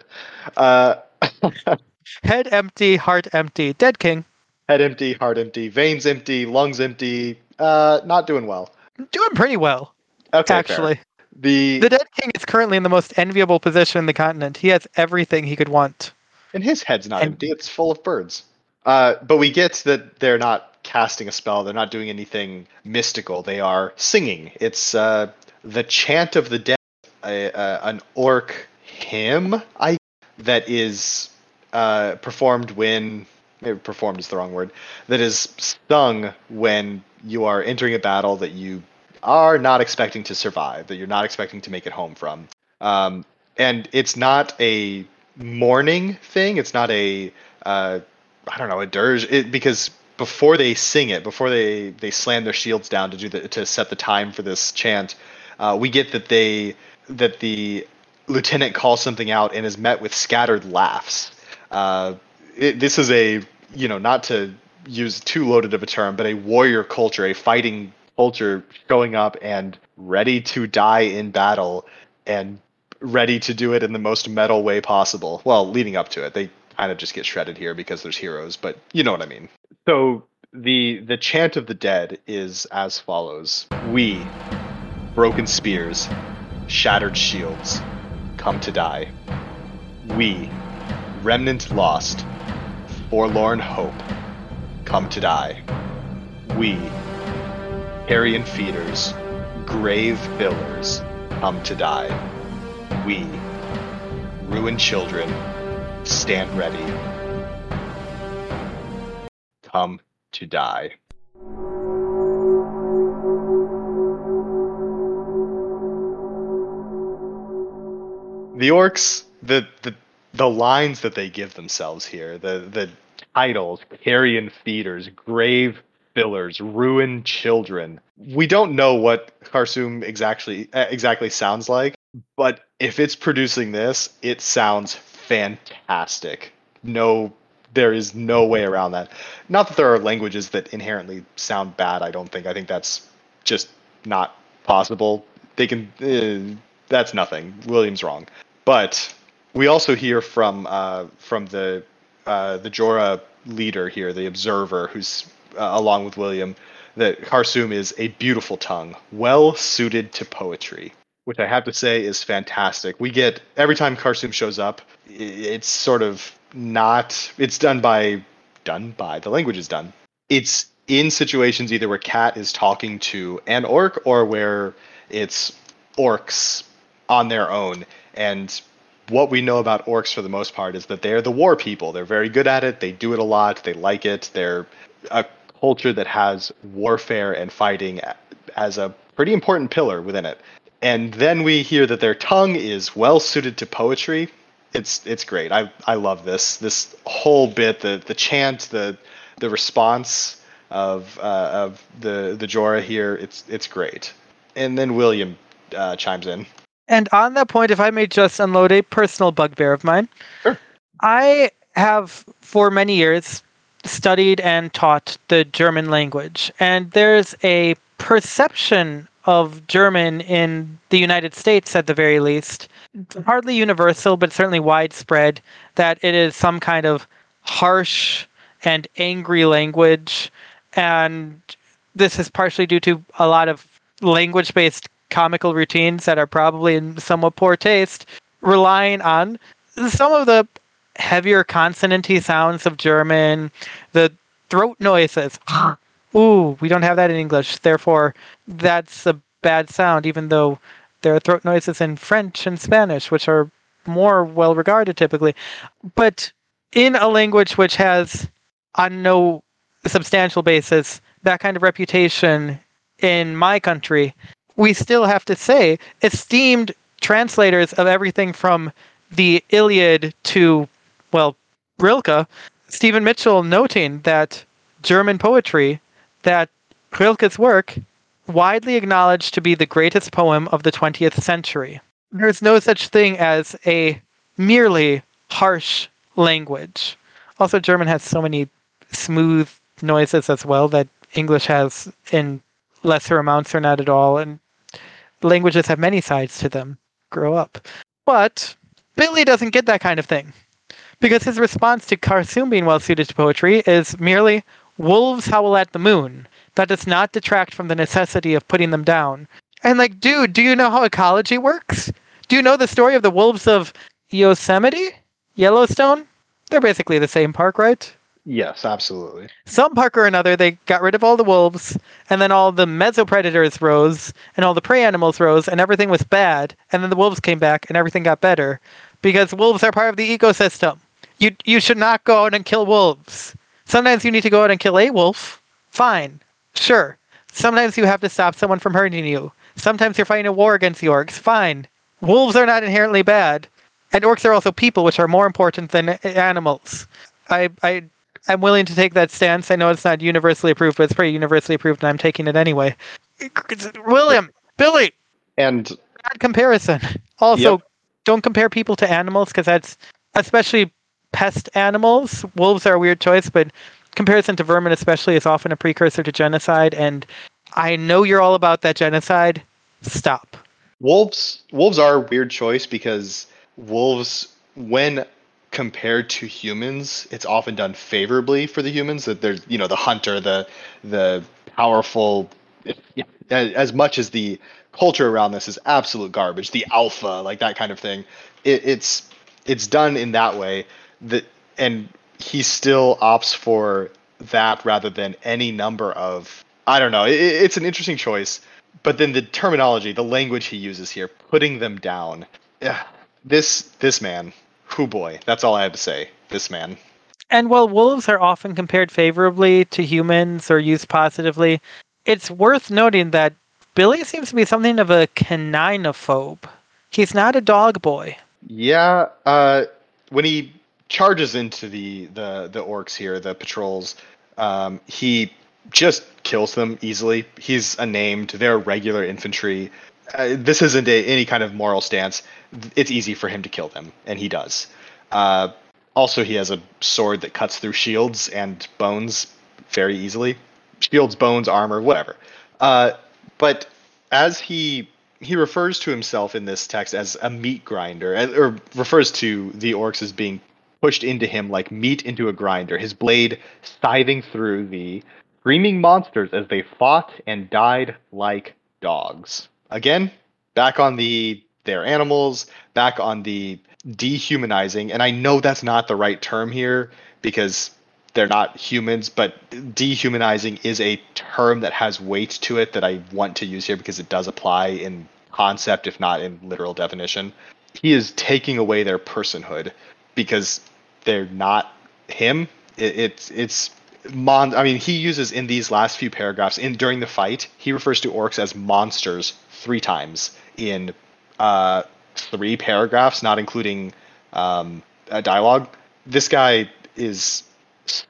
S2: Uh,
S1: Head empty, heart empty. Dead king.
S2: head empty, heart empty, veins empty, lungs empty. Uh, not doing well.
S1: Doing pretty well,
S2: Okay, fair.
S1: actually.
S2: the
S1: The dead king is currently in the most enviable position in the continent. He has everything he could want.
S2: and his head's not
S1: and-
S2: empty; it's full of birds. Uh, but we get that they're not casting a spell; they're not doing anything mystical. They are singing. It's uh, the chant of the dead, a, uh, an orc hymn, I that is uh, performed when maybe performed is the wrong word. That is sung when you are entering a battle that you are not expecting to survive, that you're not expecting to make it home from. Um, and it's not a mourning thing. It's not a uh, I don't know a dirge. It, because before they sing it, before they they slam their shields down to do the to set the time for this chant, uh, we get that they that the lieutenant calls something out and is met with scattered laughs. Uh, it, this is a you know not to use too loaded of a term, but a warrior culture, a fighting culture showing up and ready to die in battle and ready to do it in the most metal way possible. Well, leading up to it, they kind of just get shredded here because there's heroes, but you know what I mean. So the the chant of the dead is as follows: We, broken spears, shattered shields, come to die. We, remnant lost, forlorn hope, come to die. We, carrion feeders, grave fillers, come um, to die. We, ruined children, stand ready. Come to die. The orcs, the the the lines that they give themselves here, the the titles, carrion feeders, grave fillers, ruined children. We don't know what Kharsum exactly uh, exactly sounds like, but if it's producing this, it sounds fantastic. No, there is no way around that. Not that there are languages that inherently sound bad. I don't think. I think that's just not possible. They can. Uh, that's nothing. William's wrong. But we also hear from uh, from the uh, the Jorah leader here, the observer, who's uh, along with William, that Kharsum is a beautiful tongue, well suited to poetry, which I have to say is fantastic. We get every time Kharsum shows up, it's sort of not. It's done by done by the language is done. It's in situations either where Cat is talking to an orc or where it's orcs on their own. And what we know about orcs for the most part is that they're the war people. They're very good at it. They do it a lot. They like it. They're a culture that has warfare and fighting as a pretty important pillar within it. And then we hear that their tongue is well suited to poetry. It's it's great. I I love this this whole bit the the chant the the response of uh, of the the Jorah here. It's it's great. And then William uh, chimes in.
S1: And on that point, if I may just unload a personal bugbear of mine,
S2: Sure.
S1: I have for many years studied and taught the German language, and there's a perception of German in the United States, at the very least, mm-hmm. hardly universal, but certainly widespread, that it is some kind of harsh and angry language. And this is partially due to a lot of language based comical routines that are probably in somewhat poor taste, relying on some of the heavier consonanty sounds of German, the throat noises. Ooh, we don't have that in English. Therefore, that's a bad sound, even though there are throat noises in French and Spanish, which are more well regarded typically. But in a language which has, on no substantial basis, that kind of reputation in my country, we still have to say esteemed translators of everything from the Iliad to, well, Rilke, Stephen Mitchell noting that German poetry, that Rilke's work, widely acknowledged to be the greatest poem of the 20th century. There's no such thing as a merely harsh language. Also, German has so many smooth noises as well that English has in lesser amounts or not at all. And languages have many sides to them. Grow up. But Billy doesn't get that kind of thing. Because his response to Kharsum being well suited to poetry is merely wolves howl at the moon. That does not detract from the necessity of putting them down. And like, dude, do you know how ecology works? Do you know the story of the wolves of Yosemite? Yellowstone? They're basically the same park, right?
S2: Yes, absolutely.
S1: Some park or another, they got rid of all the wolves, and then all the mesopredators rose, and all the prey animals rose, and everything was bad. And then the wolves came back, and everything got better, because wolves are part of the ecosystem. You you should not go out and kill wolves. Sometimes you need to go out and kill a wolf. Fine, sure. Sometimes you have to stop someone from hurting you. Sometimes you're fighting a war against the orcs. Fine. Wolves are not inherently bad, and orcs are also people, which are more important than animals. I I I'm willing to take that stance. I know it's not universally approved, but it's pretty universally approved, and I'm taking it anyway. William, Billy,
S2: And
S1: bad comparison. Also,
S2: Yep.
S1: don't compare people to animals because that's especially pest animals. Wolves are a weird choice, but comparison to vermin, especially, is often a precursor to genocide. And I know you're all about that genocide. Stop.
S2: wolves wolves are a weird choice because wolves when compared to humans it's often done favorably for the humans that there's you know the hunter the the powerful yeah, as much as the culture around this is absolute garbage the alpha like that kind of thing it, it's it's done in that way that and he still opts for that rather than any number of i don't know it, it's an interesting choice but then the terminology, the language he uses here, putting them down. Yeah, this this man, who boy, that's all I have to say. This man.
S1: And while wolves are often compared favorably to humans or used positively, it's worth noting that Billy seems to be something of a caninophobe. He's not a dog boy.
S2: Yeah, uh, when he charges into the the the orcs here, the patrols, um, he just kills them easily. He's unnamed. They're regular infantry. Uh, this isn't a, any kind of moral stance. It's easy for him to kill them, and he does. Uh, also, he has a sword that cuts through shields and bones very easily. Shields, bones, armor, whatever. Uh, but as he he refers to himself in this text as a meat grinder, uh, or refers to the orcs as being pushed into him like meat into a grinder. His blade scything through the screaming monsters as they fought and died like dogs. Again, back on the they're animals, back on the dehumanizing, and I know that's not the right term here because they're not humans, but dehumanizing is a term that has weight to it that I want to use here because it does apply in concept, if not in literal definition. He is taking away their personhood because they're not him. It, it's it's mon. I mean, he uses in these last few paragraphs in during the fight, he refers to orcs as monsters three times in uh, three paragraphs, not including um, a dialogue. This guy is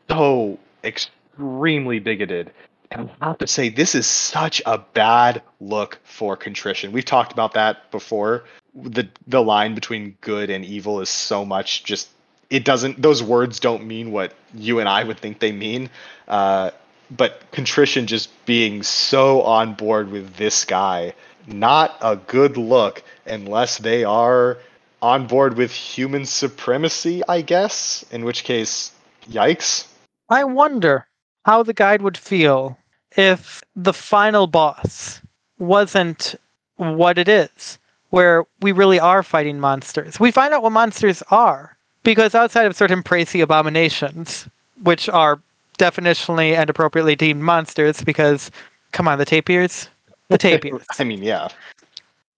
S2: so extremely bigoted. And I have to say, this is such a bad look for contrition. We've talked about that before. The the line between good and evil is so much just it doesn't those words don't mean what you and I would think they mean. Uh, but contrition just being so on board with this guy, not a good look unless they are on board with human supremacy, I guess. In which case, yikes.
S1: I wonder how the guide would feel if the final boss wasn't what it is, where we really are fighting monsters. We find out what monsters are, because outside of certain Praesi abominations, which are definitionally and appropriately deemed monsters, because, come on, the tapirs? The tapirs.
S2: I mean, yeah.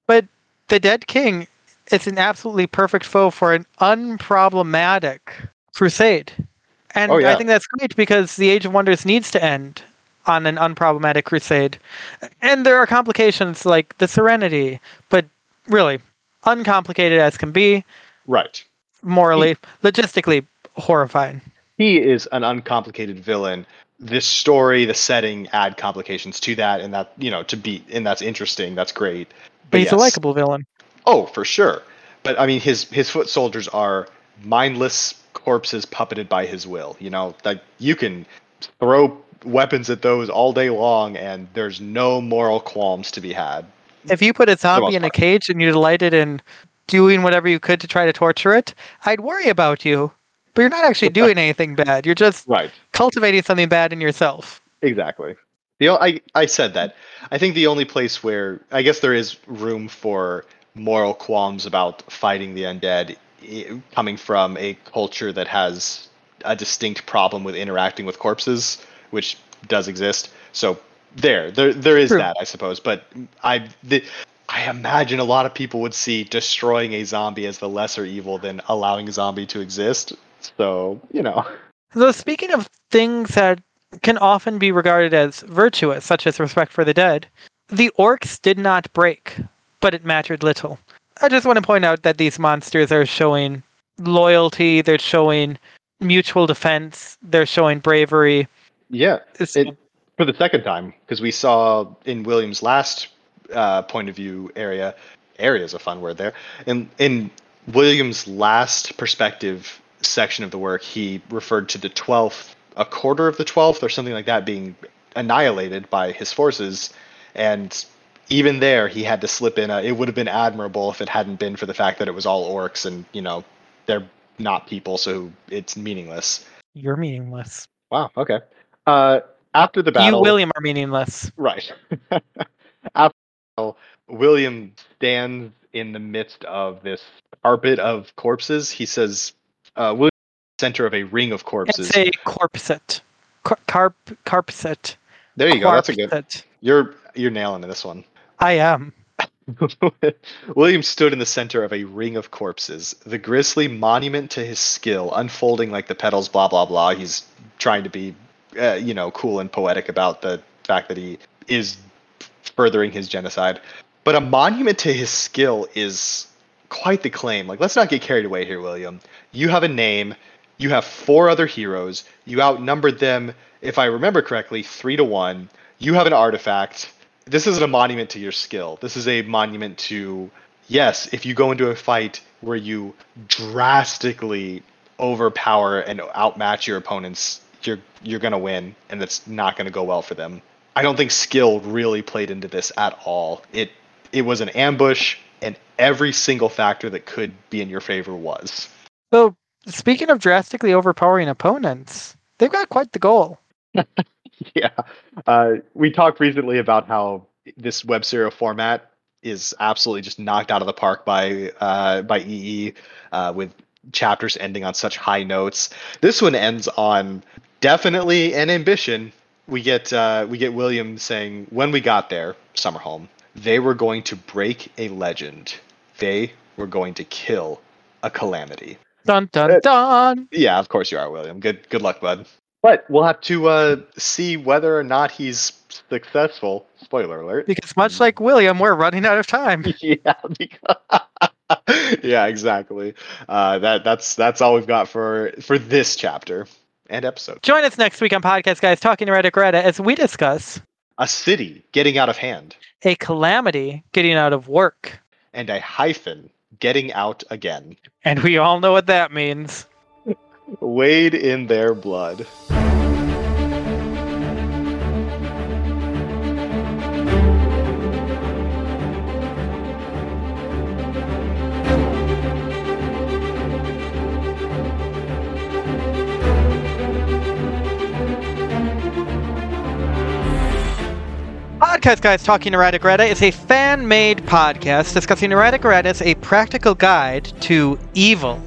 S1: But the Dead King is an absolutely perfect foe for an unproblematic crusade. And
S2: Oh, yeah.
S1: I think that's great because the Age of Wonders needs to end on an unproblematic crusade. And there are complications like the Serenity, but really, uncomplicated as can be,
S2: Right.
S1: morally, logistically horrifying.
S2: he is an uncomplicated villain. This story, the setting, add complications to that, and that you know to be and that's interesting. That's great.
S1: But he's a likable villain.
S2: Oh, for sure. But I mean, his his foot soldiers are mindless corpses puppeted by his will. You know, like you can throw weapons at those all day long, and there's no moral qualms to be had.
S1: If you put a zombie in a cage and you delighted in doing whatever you could to try to torture it, I'd worry about you. But you're not actually doing anything bad. You're just
S2: Right.
S1: cultivating something bad in yourself.
S2: Exactly. The I I said that. I think the only place where I guess there is room for moral qualms about fighting the undead coming from a culture that has a distinct problem with interacting with corpses, which does exist. So there, there there is
S1: True.
S2: that, I suppose. But I the, I imagine a lot of people would see destroying a zombie as the lesser evil than allowing a zombie to exist. So you know.
S1: So speaking of things that can often be regarded as virtuous, such as respect for the dead, the orcs did not break, but it mattered little. I just want to point out that these monsters are showing loyalty, they're showing mutual defense, they're showing bravery.
S2: Yeah.
S1: It's-
S2: It, for the second time because we saw in William's last uh, point of view area area is a fun word there in in William's last perspective section of the work he referred to the 12th a quarter of the 12th or something like that being annihilated by his forces and even there he had to slip in a it would have been admirable if it hadn't been for the fact that it was all orcs and you know they're not people so it's meaningless
S1: You're meaningless.
S2: wow okay uh after the battle
S1: You, William, are meaningless.
S2: Right. After the battle, William stands in the midst of this carpet of corpses. He says, uh, William center of a ring of corpses.
S1: It's a corpset. Car- carp carpset.
S2: there you go. That's a good.
S1: Corpset.
S2: You're you're nailing this one.
S1: I am.
S2: William stood in the center of a ring of corpses, the grisly monument to his skill, unfolding like the petals, blah, blah, blah. He's trying to be, uh, you know, cool and poetic about the fact that he is furthering his genocide. But a monument to his skill is quite the claim. Like, let's not get carried away here, William. You have a name, you have four other heroes, you outnumbered them, if I remember correctly, three to one. You have an artifact this isn't a monument to your skill. This is a monument to yes, if you go into a fight where you drastically overpower and outmatch your opponents, you're you're gonna win, and that's not gonna go well for them. I don't think skill really played into this at all. It it was an ambush, and every single factor that could be in your favor was.
S1: So, speaking of drastically overpowering opponents, they've got quite the goal.
S2: yeah. Uh, we talked recently about how this web serial format is absolutely just knocked out of the park by uh, by EE uh, with chapters ending on such high notes. This one ends on definitely an ambition. We get uh, we get William saying when we got there, Summerholm, they were going to break a legend. They were going to kill a calamity.
S1: Dun dun dun.
S2: Yeah, of course you are, William. Good good luck, bud. But we'll have to uh, see whether or not he's successful. Spoiler alert.
S1: Because much like William, we're running out of time.
S2: yeah, because yeah, exactly. Uh, that that's that's all we've got for for this chapter and episode.
S1: Join us next week on Podcast Guys Talking ErraticErrata as we discuss
S2: A city getting out of hand
S1: a calamity getting out of work.
S2: and a hyphen getting out again.
S1: And we all know what that means.
S2: Wade in their blood.
S1: Podcast Guys Talking ErraticErrata is a fan made podcast discussing ErraticErrata, a practical guide to evil.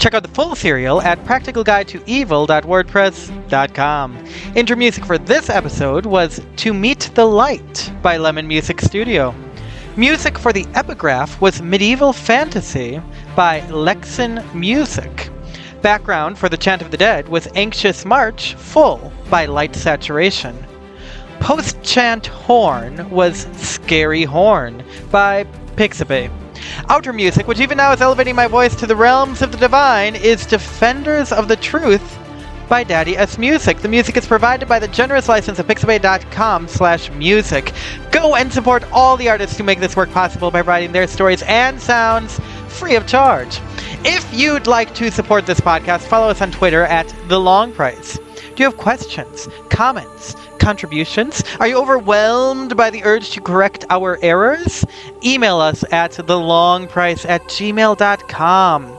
S1: Check out the full serial at practicalguidetoevil.wordpress.com. Intro music for this episode was To Meet the Light by Lemon Music Studio. Music for the epigraph was Medieval Fantasy by Lexin Music. Background for The Chant of the Dead was Anxious March Full by Light Saturation. Post chant horn was Scary Horn by Pixabay. Outer music, which even now is elevating my voice to the realms of the divine, is Defenders of the Truth by Daddy S Music. The music is provided by the generous license of pixabay.com slash music. Go and support all the artists who make this work possible by writing their stories and sounds free of charge. If you'd like to support this podcast, follow us on Twitter at The Long Price. Do you have questions, comments, contributions? Are you overwhelmed by the urge to correct our errors? Email us at thelongprice at gmail.com.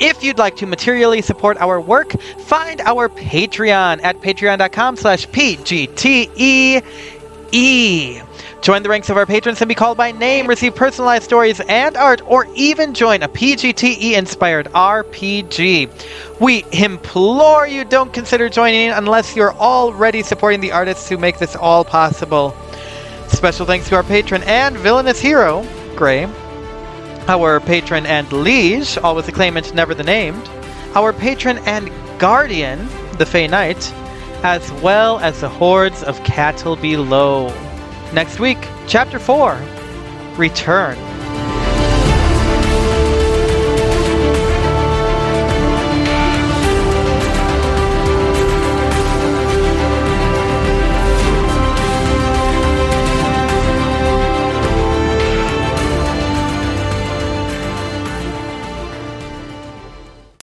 S1: If you'd like to materially support our work, find our Patreon at patreon.com slash pgtee. Join the ranks of our patrons and be called by name, receive personalized stories and art, or even join a PGTE inspired RPG. We implore you don't consider joining unless you're already supporting the artists who make this all possible. Special thanks to our patron and villainous hero, Gray, our patron and liege, always the claimant, never the named, our patron and guardian, the Fey Knight, as well as the hordes of cattle below. Next week, Chapter 4 Return.